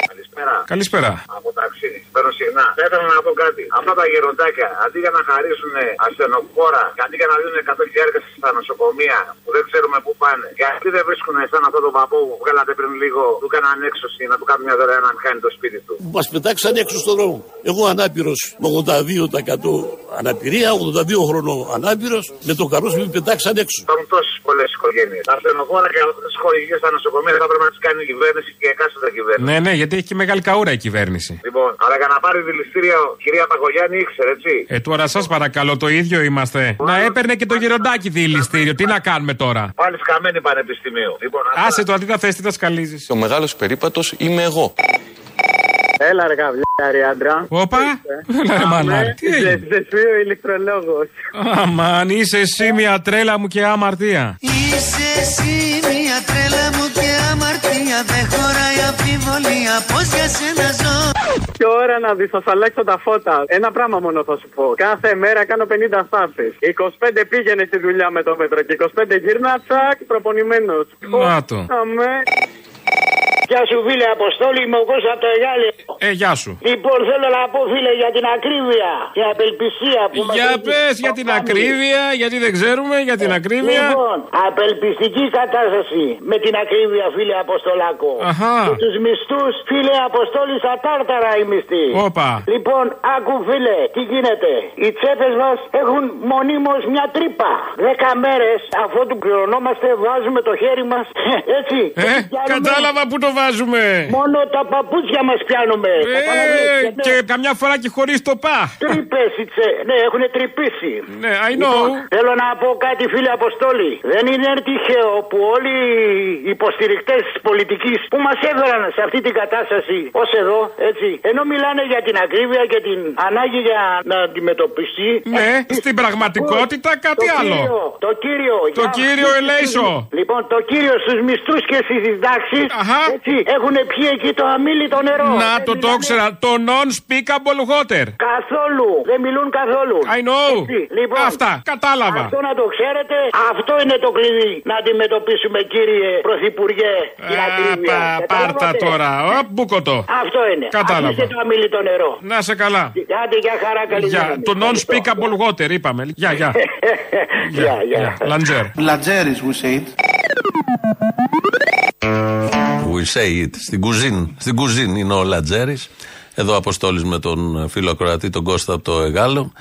Καλησπέρα. Καλησπέρα. Από ταξίδι. Παίρνω συχνά. Θα ήθελα να πω κάτι. Αυτά τα γεροντάκια αντί για να χαρίσουν ασθενοφόρα και αντί για να δίνουν 100 στα νοσοκομεία που δεν ξέρουμε πού πάνε. Γιατί δεν βρίσκουν σαν αυτό το παππού που βγάλατε πριν λίγο, του κάναν έξωση να του κάνουν μια δωρεάν να κάνει το σπίτι του. Μας πετάξαν έξω στον δρόμο. Εγώ ανάπηρος με 82% αναπηρία, 82 χρονών ανάπηρος, με το καρός μου πετάξαν έξω. Υπάρχουν τόσες πολλές οικογένειες. Τα ασθενοφόρα και αυτέ τι χορηγίε στα νοσοκομεία θα πρέπει να τις κάνει η κυβέρνηση και εκάστοτε κυβέρνηση. Ναι, ναι, γιατί έχει και μεγάλη καούρα η κυβέρνηση. Λοιπόν, αλλά για να πάρει δηληστήριο, κυρία Παγωγιάννη ήξερε, έτσι. Ε, τώρα σας παρακαλώ, το ίδιο είμαστε. Να έπαιρνε και το γεροντάκι δηληστήριο. Τι να κάνουμε τώρα; Πάλι σκαμμένη πανεπιστημίου. Λοιπόν, Άσε το αντί να θες, τι θα σκαλίζεις; Ο μεγάλος περίπατος είμαι εγώ. Έλα ρε καβλιάρι άντρα. Όπα. Έλα ρε μανάρι. Τι έγινε. Είσαι εσύ ο ηλεκτρολόγος. Αμάν, είσαι εσύ μια τρέλα μου και αμαρτία. Είσαι εσύ μια τρέλα μου και αμαρτία Δεν χωράει αμφιβολία πως για σένα ζω Και ώρα να δεις, θα σου αλλάξω τα φώτα. Ένα πράγμα μόνο θα σου πω. Κάθε μέρα κάνω 50 στάσεις. 25 πήγαινε στη δουλειά με το μέτρο και 25 γύρνα, τσακ, προπονημένος. Να το. Αμέ. Γεια σου φίλε Αποστόλη, είμαι ο Κώστας από το Εγάλε. Ε, γεια σου. Λοιπόν, θέλω να πω φίλε για την ακρίβεια, την απελπισία που μας Για έχεις πες για την κάνει. ακρίβεια, γιατί δεν ξέρουμε, για την ακρίβεια. Λοιπόν, απελπιστική κατάσταση με την ακρίβεια, φίλε Αποστολάκο. Αχα. Και τους μισθούς, φίλε Αποστόλη, στα τάρταρα οι μισθοί. Όπα. Λοιπόν, άκου φίλε, τι γίνεται. Οι τσέπες μας έχουν μονίμως μια τρύπα. Δέκα μέρες αφού του πληρωνόμαστε, βάζουμε το χέρι μας. Έτσι. Ε, Πιάνουμε κατάλαβα που το βάζουμε. Μόνο τα παπούτσια μας πιάνουμε. Ε, και καμιά φορά και χωρίς το πα. Τρύπε, ναι, έχουν τρυπήσει. Ναι, I know. Λοιπόν, θέλω να πω κάτι, φίλε Αποστόλη. Δεν είναι τυχαίο που όλοι οι υποστηρικτές της πολιτικής που μας έφεραν σε αυτή την κατάσταση ως εδώ, έτσι, ενώ μιλάνε για την ακρίβεια και την ανάγκη για να αντιμετωπιστεί. Ναι, στην πραγματικότητα κάτι το άλλο. Κύριο, το κύριο. Το για κύριο αυτούς ελέησο. τους- Λοιπόν, το κύριο στους μισθούς και στις συντάξει. Έτσι, έχουν πιει εκεί το αμήλυτο νερό. Να Δεν το το μιλάνε ήξερα. Το non-speakable water. Καθόλου. Δεν μιλούν καθόλου. I know. Έτσι, λοιπόν, Αυτά, κατάλαβα. Αυτό να το ξέρετε. Αυτό είναι το κλειδί να αντιμετωπίσουμε, κύριε Πρωθυπουργέ, την ακρίβεια. Πα- Πάρτα Καταλάβατε; τώρα. Ω, μπούκοτο. Αυτό είναι. Κατάλαβα. Αφήστε το αμήλυτο νερό. Να σε καλά. Άντε για χαρά, καλή Για δύναμη. το non-speakable water είπαμε. Γεια, γεια. Γεια, γεια. Λαντζέρ. Λατζέρης, we say it. We say it. Στην κουζίν. Στην κουζίν είναι ο Λατζέρης. Εδώ ο Αποστόλης με τον φίλο ακροατή, τον Κώστα από το Εγάλο.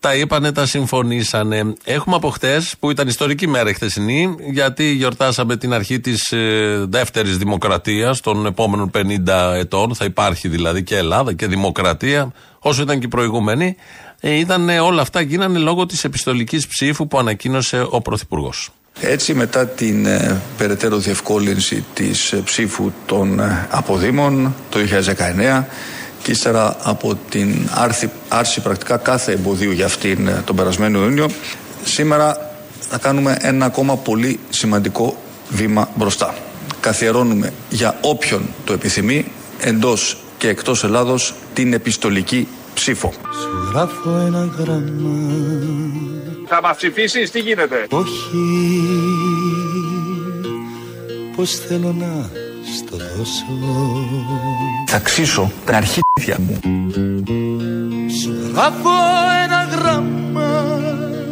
Τα είπανε, τα συμφωνήσανε. Έχουμε από χτες, που ήταν ιστορική μέρα η χθεσινή, γιατί γιορτάσαμε την αρχή της ε, δεύτερης δημοκρατίας των επόμενων 50 ετών. Θα υπάρχει δηλαδή και Ελλάδα και δημοκρατία, όσο ήταν και η προηγούμενη. Ε, ήταν, όλα αυτά γίνανε λόγω της επιστολικής ψήφου που ανακοίνωσε ο Πρωθυπουργός. Έτσι μετά την ε, περαιτέρω διευκόλυνση της ε, ψήφου των ε, αποδήμων το 2019 και ύστερα από την άρση, άρση πρακτικά κάθε εμποδίου για αυτήν ε, τον περασμένο Ιούνιο σήμερα θα κάνουμε ένα ακόμα πολύ σημαντικό βήμα μπροστά. Καθιερώνουμε για όποιον το επιθυμεί εντός και εκτός Ελλάδος την επιστολική ψήφο. Γράφω ένα γράμμα Θα μας ψηφίσεις, τι γίνεται; Όχι Πως θέλω να στο δώσω; Θα ξύσω τα αρχίδια μου Σου γράφω ένα γράμμα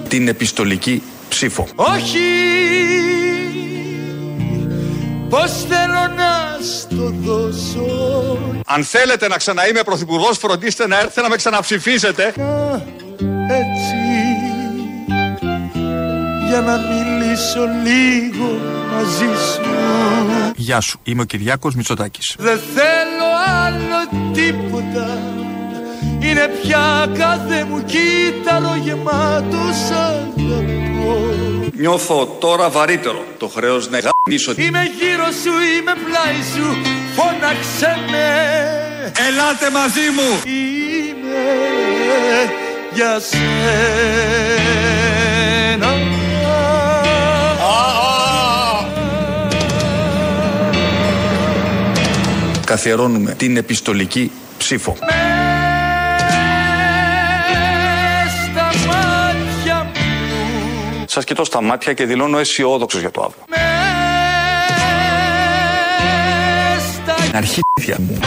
την επιστολική ψήφο. Όχι Πως θέλω να στο δώσω; Αν θέλετε να ξαναείμαι πρωθυπουργός, φροντίστε να έρθετε να με ξαναψηφίσετε. Έτσι για να μιλήσω λίγο μαζί σου. Γεια σου, είμαι ο Κυριάκος Μητσοτάκης. Δεν θέλω άλλο τίποτα. Είναι πια κάθε μου κύτταρο γεμάτος σ' αγαπώ Νιώθω τώρα βαρύτερο. Το χρέος να γαμίσω Είμαι γύρω σου, είμαι πλάι σου. Φώναξε με. Ελάτε μαζί μου. Είμαι για σένα Καθιερώνουμε την επιστολική ψήφο. Στα μάτια μου Σας κοιτώ στα μάτια και δηλώνω αισιόδοξος για το αύριο. Στα Αρχίδια μου.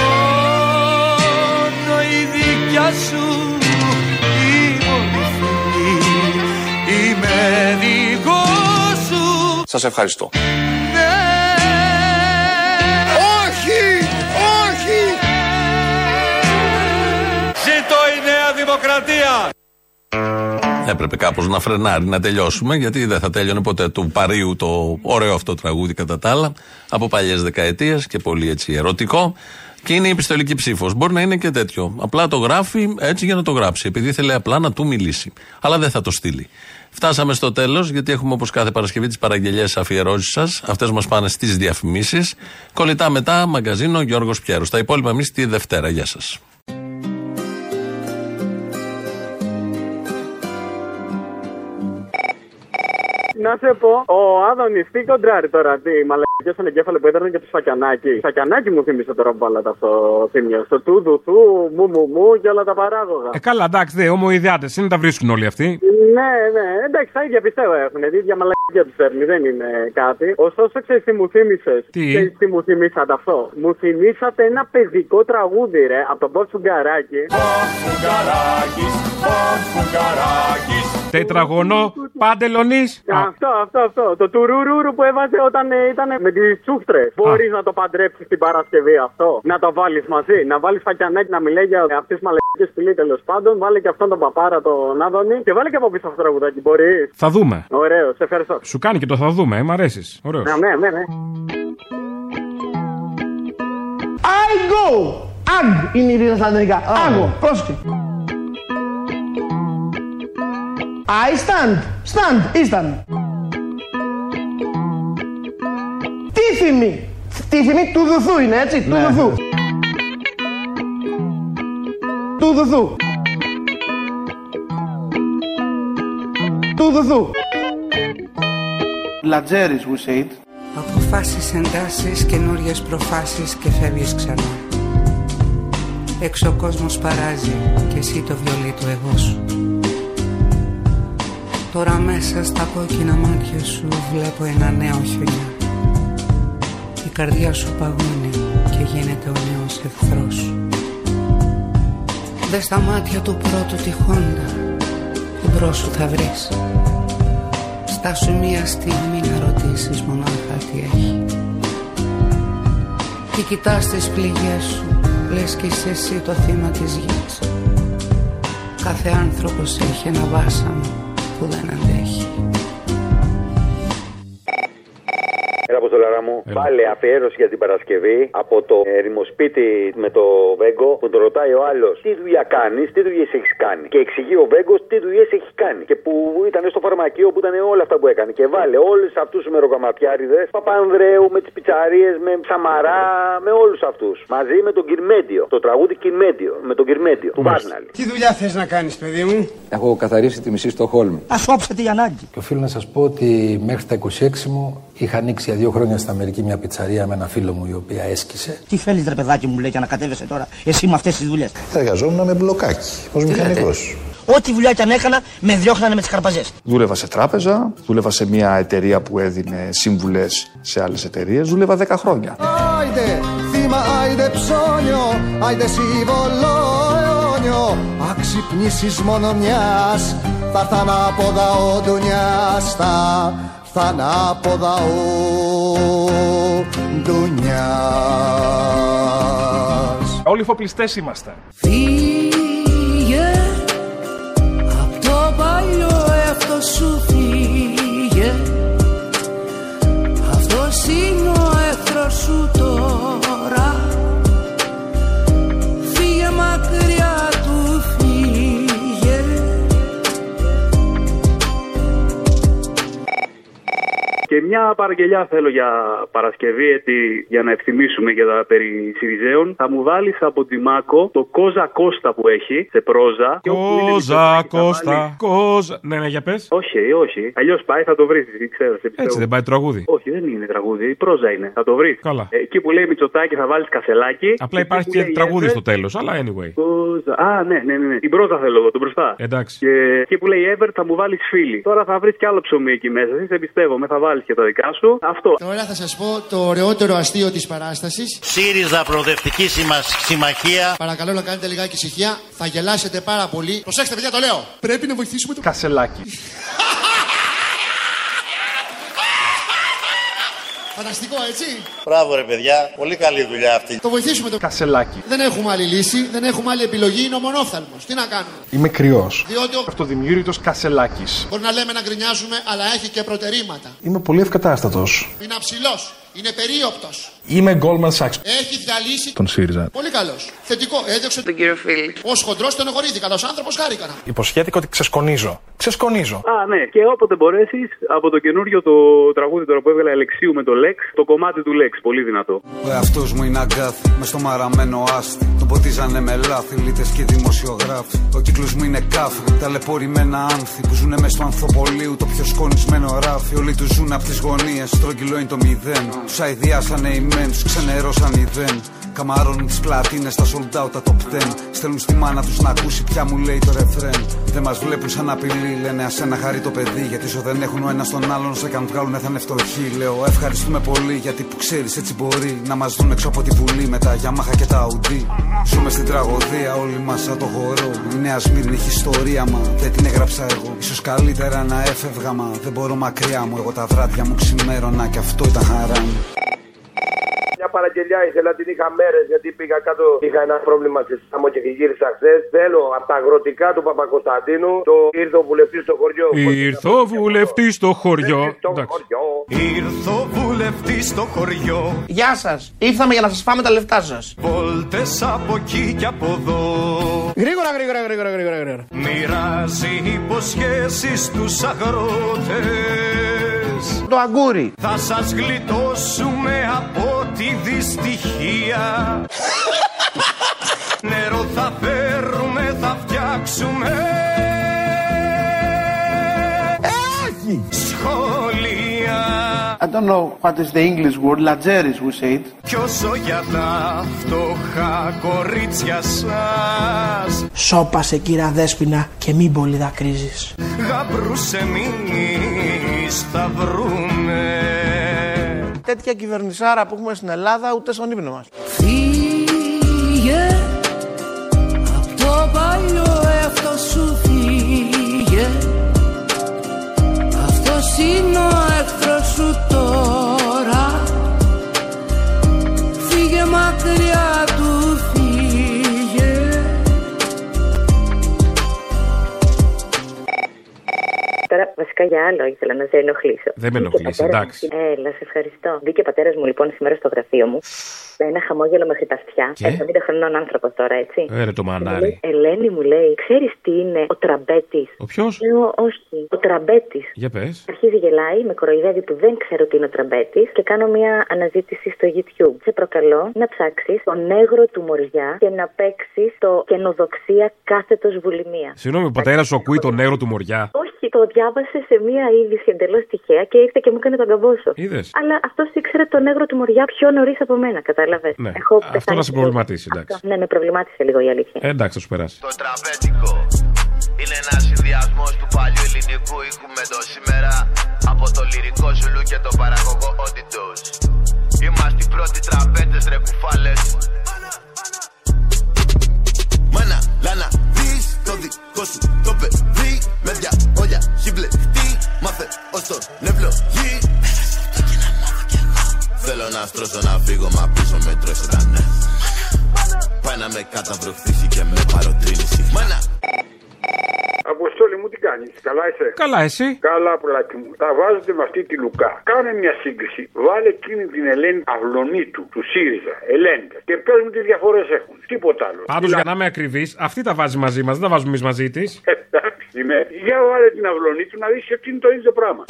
μόνο η δικιά σου η μόνη φωνή Είμαι δικό σου Σας ευχαριστώ. Δημοκρατία! Έπρεπε κάπως να φρενάρει, να τελειώσουμε, γιατί δεν θα τέλειωνε ποτέ του παρίου το ωραίο αυτό τραγούδι κατά τα άλλα, από παλιές δεκαετίες και πολύ έτσι ερωτικό. Και είναι η επιστολική ψήφος. Μπορεί να είναι και τέτοιο. Απλά το γράφει έτσι για να το γράψει, επειδή θέλει απλά να του μιλήσει. Αλλά δεν θα το στείλει. Φτάσαμε στο τέλος, γιατί έχουμε όπως κάθε Παρασκευή τις παραγγελίε αφιερώσεις σας. Αυτές μας πάνε στις διαφημίσεις. Κολλητά μετά, μαγκαζίνο Γιώργος Πιέρος. Τα υπόλοιπα εμείς τη Δευτέρα. Γεια σας. Να σε πω, ο Άδωνης τι κοντράρει τώρα, τι μαλακίε στον εγκέφαλο που έδερνε και το σακιανάκι. Σακιανάκι μου θύμισε τώρα που βάλατε αυτό θύμιο. Στο του, του, του, μου, μου, μου και όλα τα παράγωγα. Ε, καλά, εντάξει, δε, ομοειδιάτε είναι, τα βρίσκουν όλοι αυτοί. Ναι, ναι, εντάξει, τα ίδια πιστεύω έχουν. Η ίδια μαλακία τους φέρνει, δεν είναι κάτι. Ωστόσο, ξέρεις τι μου θύμισες; Τι; Ξέρεις τι μου θυμήσατε αυτό; Μου θυμήσατε ένα παιδικό τραγούδι, ρε, από τον Μπότ Φουγκαράκη. Τετραγωνό, πάντελονής. Αυτό, αυτό, αυτό. Το τουρουρουρου που έβαζε όταν ε, ήταν με τις τσούχτρε. Μπορείς να το παντρέψεις την Παρασκευή αυτό; Να το βάλεις μαζί; Να βάλεις φακιανάκι να μιλάει για αυτές τις μαλακίε πηλή τέλος πάντων. Βάλε και αυτόν τον παπάρα τον Άδωνη. Και βάλε και από πίσω αυτό το τραγουδάκι. Μπορείς. Θα δούμε. Ωραίο, σε ευχαριστώ. Σου κάνει και το θα δούμε, ε, μ' αρέσεις. Ωραίος. Ναι, ναι, ναι. ναι. I go. Αγ είναι η ρίδα στα ελληνικά. Άγω. Πρόσεχε. I stand. Stand. Ήσταν. Τι θυμή. Τι θυμή του δουθού είναι έτσι. Του δουθού. Του δουθού. Του δουθού. Λατζέρις we say it. Αποφάσεις, εντάσεις, καινούριες προφάσεις και φεύγεις ξανά. Έξω ο κόσμος παράζει και εσύ το βιολί του εγώ σου. Τώρα μέσα στα κόκκινα μάτια σου βλέπω ένα νέο χιονιά. Η καρδιά σου παγώνει και γίνεται ο νέος εχθρός σου. Δε στα μάτια του πρώτου τη χόντα, εμπρός σου θα βρεις. Στάσου μία στιγμή να ρωτήσεις μονάχα τι έχει. Και κοιτάς τις πληγές σου, λες κι είσαι εσύ το θύμα της γης. Κάθε άνθρωπος έχει ένα βάσανο που δεν αντέχει. Έλα, Αποστολάρα μου. Πάλι αφιέρωση για την Παρασκευή από το ερημοσπίτι με το Βέγκο που τον ρωτάει ο άλλος τι δουλειά κάνεις, τι δουλειές έχεις κάνει; Και εξηγεί ο Βέγκος τι δουλειές έχει κάνει. Και που ήταν στο φαρμακείο που ήταν όλα αυτά που έκανε. Και βάλε όλους αυτούς τους μεροκαματιάριδες, Παπανδρέου, με τις πιτσαρίες, με Σαμαρά, με όλους αυτούς. Μαζί με τον Κυρμέντιο. Το τραγούδι Κυρμέντιο. Με τον Κυρμέντιο. Του Βάρναλ. Τι δουλειά θες να κάνεις, παιδί μου; Έχω καθαρίσει τη μισή στο Χόλμ. Α κόψετε η ανάγκη. Και οφείλω να σας πω ότι μέχρι τα 26 μου είχα ανοίξει για δύο χρόνια στην Αμερική μια πιτσαρία με ένα φίλο μου η οποία έσκησε. Τι θέλεις, ρε παιδάκι μου, λέει, και ανακατεύεσαι τώρα εσύ με αυτές τις δουλειές; Εργαζόμουν με μπλοκάκι ως μηχανικός. Ό,τι δουλειά και αν έκανα, με διώχνανε με τις καρπαζές. Δούλευα σε τράπεζα, δούλευα σε μια εταιρεία που έδινε σύμβουλες σε άλλες εταιρείες. Δούλευα 10 χρόνια. Άιντε, θύμα, άιντε ψώνιο, άιντε σύμβολο αιώνιο. Αξυπνήσεις μόνο μιας, θα έρθ' ανάποδα ο ντουνιάς, θα ανάποδα ο ντουνιάς. Όλοι φοπλιστές είμαστε. Φύγε από το παλιό αυτό σου φύγε Αυτός είναι ο σου τώρα μια παραγγελιά θέλω για Παρασκευή, έτσι, για να ευθυμίσουμε για τα περί Σιριζέων. Θα μου βάλεις από τη Μάκο το Κόζα Κώστα που έχει σε πρόζα. Και όπου είναι Κόζα, μικρό, θα Κώστα, βάλει- Κόζα. Ναι, ναι, για πες. Όχι, όχι. Αλλιώς πάει, θα το βρεις. Ξέρω, σε πιστεύω. Έτσι δεν πάει το τραγούδι. Όχι, δεν είναι τραγούδι. Η πρόζα είναι. Θα το βρεις. Καλά. Εκεί που λέει Μητσοτάκι θα βάλεις κασελάκι. Απλά Εκεί υπάρχει που και λέει τραγούδι Ever, στο τέλος, αλλά anyway. Κόζα. Α, ναι, ναι, ναι. ναι. Την πρόζα θέλω εγώ, τον μπροστά. Εντάξει. Και εκεί που λέει Ever θα μου βάλεις φίλη. Τώρα θα βρεις κι άλλο ψωμί εκεί μέσα. Εσύ σε πιστεύω, με θα βάλεις και τα δικά σου. Αυτό. Τώρα θα σας πω το ωραιότερο αστείο της παράστασης. ΣΥΡΙΖΑ Προοδευτική Συμμα- Συμμαχία. Παρακαλώ να κάνετε λιγάκι ησυχία. Θα γελάσετε πάρα πολύ. Προσέξτε, παιδιά, το λέω. Πρέπει να βοηθήσουμε το. Κασελάκι. Φανταστικό, έτσι. Μπράβο ρε παιδιά, πολύ καλή δουλειά αυτή. Το βοηθήσουμε το. Κασελάκι. Δεν έχουμε άλλη λύση, δεν έχουμε άλλη επιλογή. Είναι ο μονόφθαλμος. Τι να κάνουμε; Είμαι κρυός. Διότι ο... Αυτοδημιούργητος Κασελάκης. μπορεί να λέμε να γκρινιάζουμε, αλλά έχει και προτερήματα. Είμαι πολύ ευκατάστατος. Είναι αψηλός. Είναι περίοπτος. Είμαι Goldman Sachs. Έχει διαλύσει. Τον ΣΥΡΙΖΑ. Πολύ καλός. Θετικό. Έδιωξε τον κύριο Φίλη. Ω χοντρός τον εγωρίδη. Καλός άνθρωπος χάρηκα. Υποσχέθηκα ότι ξεσκονίζω. Ξεσκονίζω. Α, ναι. Και όποτε μπορέσεις, από το καινούριο το τραγούδι τώρα που έβγαλε Αλεξίου με το Lex, το κομμάτι του Lex. Πολύ δυνατό. Ο εαυτός μου είναι αγκάθι, με στο μαραμένο άστι. Τον ποτίζανε με λάθη, λίτες και δημοσιογράφοι. Ο κύκλος μου είναι κάφι, ταλαιπωρημένα άνθη που ζουνε μες στο ανθοπολίου. Το πιο σκονισμένο ράφι. Όλοι τους ζουν από τις γωνίες, τρόγγυλο είναι το μηδέν. Του αειδιάσανε οι μεν, τους ξενερώσαν οι δεν. Καμαρώνουν τις πλατίνες, τα sold out, τα top 10. Στέλνουν στη μάνα τους να ακούσει πια μου λέει το ρεφρέν. Δεν μας βλέπουν σαν απειλή, λένε ας ένα χαρεί το παιδί. Γιατί όσο δεν έχουν ο ένας τον άλλον, σε καν βγάλουν θα είναι φτωχοί. Λέω ευχαριστούμε πολύ γιατί που ξέρεις έτσι μπορεί να μας δουν έξω από τη βουλή με τα Yamaha και τα Audi. Ζούμε στην τραγωδία, όλοι μας σαν το χορό. Η νέα Σμύρνη έχει ιστορία, μα δεν την έγραψα εγώ. σω καλύτερα να έφευγα, μα δεν μπορώ μακριά μου. Εγώ τα βράδια μου ξημέρωνα και αυτό ήταν χαρά μου. Μια παραγγελιά ήθελα, την είχα μέρες γιατί πήγα κάτω. Είχα ένα πρόβλημα στη Σάμο και γύρισα χθες. Θέλω από τα αγροτικά του Παπακοσταντίνου το ήρθε ο βουλευτής στο χωριό. Ήρθε ο βουλευτής στο χωριό. Εντάξει. Ήρθε ο βουλευτής στο χωριό. Γεια σας. Ήρθαμε για να σας πάμε τα λεφτά σας. Βόλτες από εκεί και από εδώ. Γρήγορα, γρήγορα, γρήγορα, γρήγορα. γρήγορα. Μοιράζει υποσχέσεις στου αγρότες. Το αγκούρι. Θα σας γλιτώσουμε από τη δυστυχία. Νερό θα φέρουμε, I don't know what is the English word. Lageris we say it. Κι όσο για τα φτωχά κορίτσια σας Σώπασε κύρα δέσποινα και μην πολύ δακρύζεις. Γαμπρούς εμείς θα βρούμε Τέτοια κυβερνησάρα που έχουμε στην Ελλάδα ούτε στον ύπνο μας. Φύγε από το παλιό είναι ο εχθρός σου τώρα Φύγε μακριά του φύγε Τώρα, βασικά για άλλο ήθελα να σε ενοχλήσω. Δεν με Μπήκε ενοχλείς, πατέρας εντάξει. μου- Έλα, σε ευχαριστώ. Μπήκε ο πατέρας μου λοιπόν σήμερα στο γραφείο μου. Με ένα χαμόγελο μέχρι τα αυτιά. Και; 70 χρονών άνθρωπος τώρα, έτσι. Ε, ρε το Και μου μανάρι. λέει, Ελένη μου λέει, ξέρεις τι είναι ο τραμπέτης; Ο ποιος; Λέω, όχι. Ο τραμπέτης. Για πες. Αρχίζει γελάει, με κοροϊδεύει που δεν ξέρω τι είναι ο τραμπέτης και κάνω μια αναζήτηση στο YouTube. Σε προκαλώ να ψάξεις τον νεύρο του Μοριά και να παίξεις το καινοδοξία κάθετος βουλημία. Συγγνώμη, ο πατέρας σου ακούει τον νερό του μοριά; Όχι, το διάβασε σε μία είδηση εντελώς τυχαία και ήρθε και μου έκανε τον καμπόσο. Είδες; Αλλά αυτός ήξερε τον νεύρο του Μοριά πιο νωρίς από μένα, κατάλαβες; Ναι. Αυτό να σε προβληματίσει, εντάξει. Ναι, με προβλημάτισε λίγο η αλήθεια. Ε, εντάξει, θα σου περάσει. Είναι ένας συνδυασμός του παλιού ελληνικού ήχου με το σήμερα από το λυρικό ζουλού και το παραγωγό Oditos. Είμαστε οι πρώτοι τραπέζε ρε κουφάλες Μάνα, λάνα, δεις το δικό σου το παιδί Με δια όλια έχει μπλεχτεί Μάθε ως το νευλογή Θέλω να στρώσω να φύγω μα πίσω με τρώσε τα ναι Πάει να με καταβροχθήσει και με παροτρύνει Μάνα Αποστόλη μου τι κάνεις, καλά είσαι; Καλά, εσύ; Καλά, πουλάκι μου. Τα βάζετε με αυτή τη Λουκά. Κάνε μια σύγκριση. Βάλε εκείνη την Ελένη Αυλονίτου του ΣΥΡΙΖΑ. Ελένη. Και πες μου τι διαφορές έχουν. Τίποτα άλλο. Πάντως, για να είμαι ακριβής, αυτή τα βάζει μαζί μας, δεν τα βάζουμε εμείς μαζί της. Εντάξει, ναι. Για βάλε την Αυλονίτου να δεις ότι είναι το ίδιο πράγμα.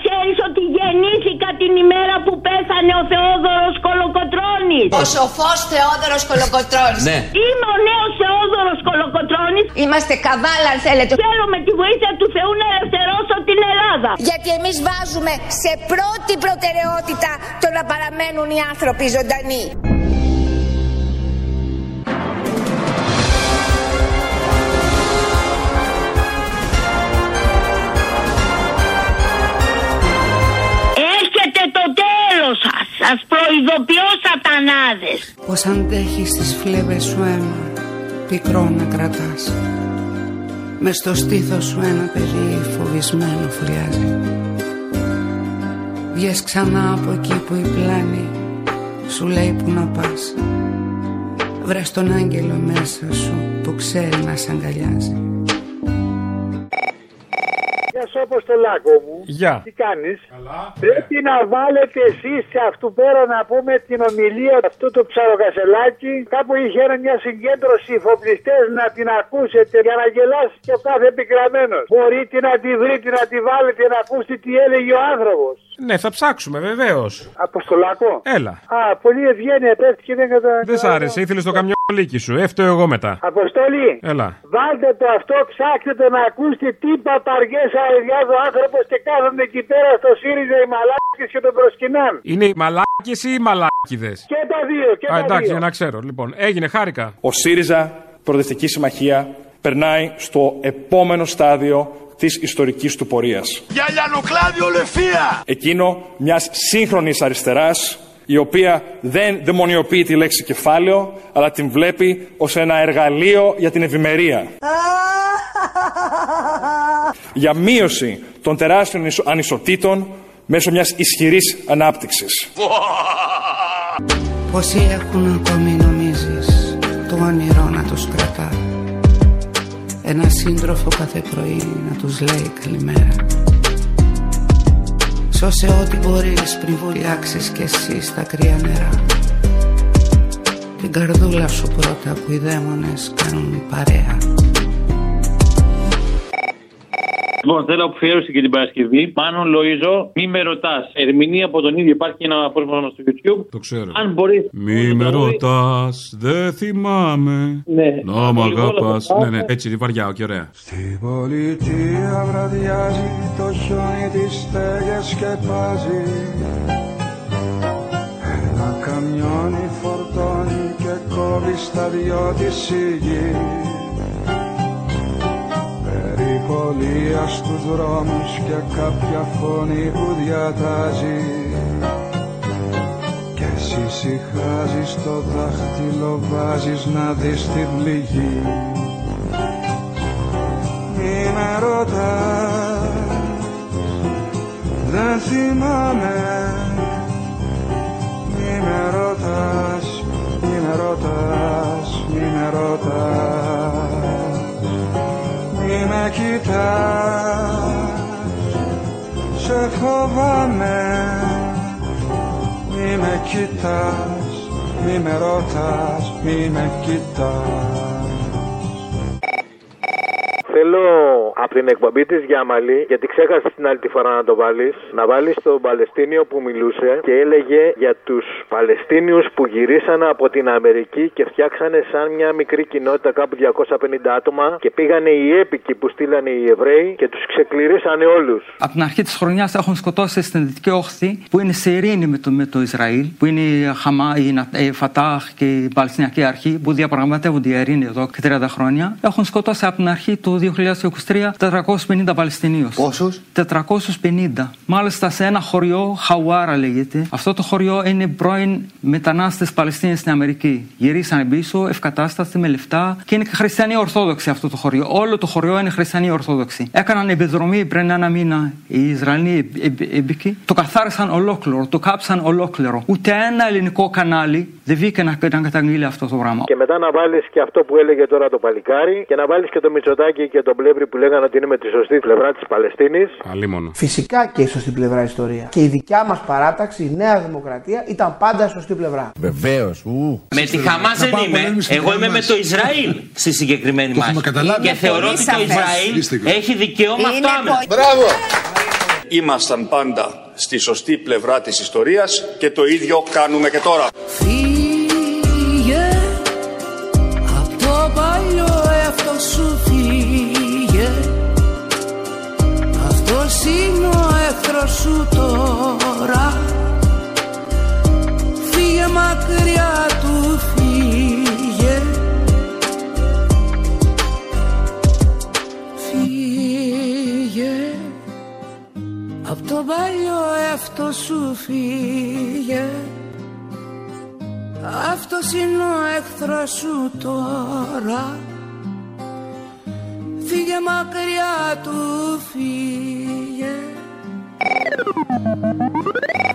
Ξέρεις ότι γεννήθηκα την ημέρα που πέθανε ο Θεόδωρος Κολοκοτρώνης. Ο σοφός Θεόδωρος Κολοκοτρώνης. Ναι. Είμαι ο νέος Θεόδωρος Κολοκοτρώνης. Είμαστε καβάλα αν θέλετε. Θέλω με τη βοήθεια του Θεού να ελευθερώσω την Ελλάδα. Γιατί εμείς βάζουμε σε πρώτη προτεραιότητα το να παραμένουν οι άνθρωποι ζωντανοί. Σας προειδοποιώ σατανάδες. Πως αντέχεις τις φλέβες σου αίμα Πικρό να κρατάς. Μες στο στήθος σου ένα παιδί φοβισμένο φωλιάζει Βγες ξανά από εκεί που η πλάνη Σου λέει που να πας. Βρες τον άγγελο μέσα σου που ξέρει να σ' αγκαλιάζει. Γεια σου, Αποστολάκο μου. Γεια. Τι κάνεις; Πρέπει να βάλετε εσείς σε αυτού πέρα να πούμε την ομιλία αυτού του ψαροκασελάκι. Κάπου είχε ένα μια συγκέντρωση υφοπλιστέ να την ακούσετε για να γελάσεις και ο κάθε επικραμένο. Μπορείτε να τη βρείτε, να τη βάλετε να ακούσετε τι έλεγε ο άνθρωπος. Ναι, θα ψάξουμε, βεβαίως. Αποστολάκο. Έλα. Α, πολύ ευγένεια πέφτει και δεν κατα... Δεν σ' άρεσε, ήθελες το καμιόλικι σου. Έφταιο εγώ μετά. Αποστολή. Έλα. Βάλτε το αυτό, ψάξτε το να ακούσετε τι παπαριές αεριάζει ο άνθρωπος και κάθονται εκεί πέρα στο ΣΥΡΙΖΑ οι μαλάκες και τον προσκυνάν. Είναι οι μαλάκες ή οι μαλάκιδε. Και τα δύο, και Α, τα εντάξει, δύο. για να ξέρω. Λοιπόν, έγινε, χάρηκα. Ο ΣΥΡΙΖΑ, Προοδευτική Συμμαχία, περνάει στο επόμενο στάδιο της ιστορικής του πορείας. Για Λιανοκλάδιο Λεφία! Εκείνο μιας σύγχρονης αριστεράς, η οποία δεν δαιμονιοποιεί τη λέξη κεφάλαιο, αλλά την βλέπει ως ένα εργαλείο για την ευημερία. για μείωση των τεράστιων ισο- ανισοτήτων μέσω μιας ισχυρής ανάπτυξης. Πόσοι έχουν ακόμη νομίζεις Το όνειρο να τους κρατά Ένα σύντροφο κάθε πρωί να τους λέει καλημέρα Σώσε ό,τι μπορείς πριν βουλιάξεις κι εσύ στα κρύα νερά. Την καρδούλα σου πρώτα που οι δαίμονες κάνουν παρέα Λοιπόν, θέλω αφιέρωση και την Παρασκευή. Μάνον Λοίζο, μη με ρωτάς. Ερμηνεία από τον ίδιο υπάρχει ένα απόσπασμα στο YouTube. Το ξέρω. Αν μπορεί. Μη με ρωτάς, δεν θυμάμαι. Ναι. Να μ' Λίγο αγαπάς. όλα Ναι, ναι, έτσι, βαριά και ωραία. Στην πολιτεία βραδιάζει το χιόνι τις στέγες σκεπάζει Ένα καμιόνι φορτώνει και κόβει στα δυο της η γη Περιπολία στους δρόμους και κάποια φωνή που διατάζει. Και εσύ συχάζεις το δάχτυλο βάζεις να δεις τη πληγή. Μη με ρωτάς Δεν θυμάμαι. Μη με ρωτάς Μη με ρωτάς Μη με ρωτάς. Μη με κοιτάς. Σε φοβάμαι Μη με κοιτάς. Μη με ρωτάς Μη με κοιτάς. Θέλω από την εκπομπή της Γιάμαλη, γιατί ξέχασες την άλλη τη φορά να το βάλεις, να βάλεις τον Παλαιστίνιο που μιλούσε και έλεγε για τους Παλαιστίνιους που γυρίσανε από την Αμερική και φτιάξανε σαν μια μικρή κοινότητα κάπου 250 άτομα και πήγανε οι έπικοι που στείλανε οι Εβραίοι και τους ξεκληρίσανε όλους. Από την αρχή της χρονιάς έχουν σκοτώσει στην Δυτική Όχθη που είναι σε ειρήνη με το, με το Ισραήλ, που είναι η Χαμά, η Να- η Φατάχ και η Παλαιστινιακή Αρχή που διαπραγματεύονται η ειρήνη εδώ και 30 χρόνια. Έχουν σκοτώσει από την αρχή του 2023 450 Παλαιστινίους. Πόσους; 450. Μάλιστα σε ένα χωριό, Χαουάρα λέγεται. Αυτό το χωριό είναι πρώην μετανάστες Παλαιστίνοι στην Αμερική. Γυρίσανε πίσω, ευκατάστατοι με λεφτά και είναι χριστιανοί Ορθόδοξοι αυτό το χωριό. Όλο το χωριό είναι χριστιανοί Ορθόδοξοι. Έκαναν επιδρομή πριν ένα μήνα οι Ισραηλοί έμπικοι. Το καθάρισαν ολόκληρο, το κάψαν ολόκληρο. Ούτε ένα ελληνικό κανάλι δεν βγήκε να, να καταγγείλει αυτό το πράγμα. Και μετά να βάλεις και αυτό που έλεγε τώρα το παλικάρι και να βάλεις και το Μητσοτάκι και τον Πλεύρη που λέγανε ότι είναι με τη σωστή πλευρά της Παλαιστίνης. Αλίμονο. Φυσικά και η σωστή πλευρά ιστορία. Και η δικιά μας παράταξη, η Νέα Δημοκρατία, ήταν πάντα σωστή πλευρά. Βεβαίως. Με τη Χαμάς δεν είμαι. Εγώ είμαι με το Ισραήλ στη συγκεκριμένη μάχη. Και θεωρώ ότι το Ισραήλ έχει δικαίωμα αυτό άμεσα. Μπράβο! ήμασταν πάντα στη σωστή πλευρά της ιστορίας και το ίδιο κάνουμε και τώρα. Εχθρός σου τώρα. Φύγε μακριά του φύγε. Φύγε. Από το παλιό εαυτό σου φύγε. Αυτός είναι ο εχθρός σου τώρα. Φύγε μακριά του Thank you.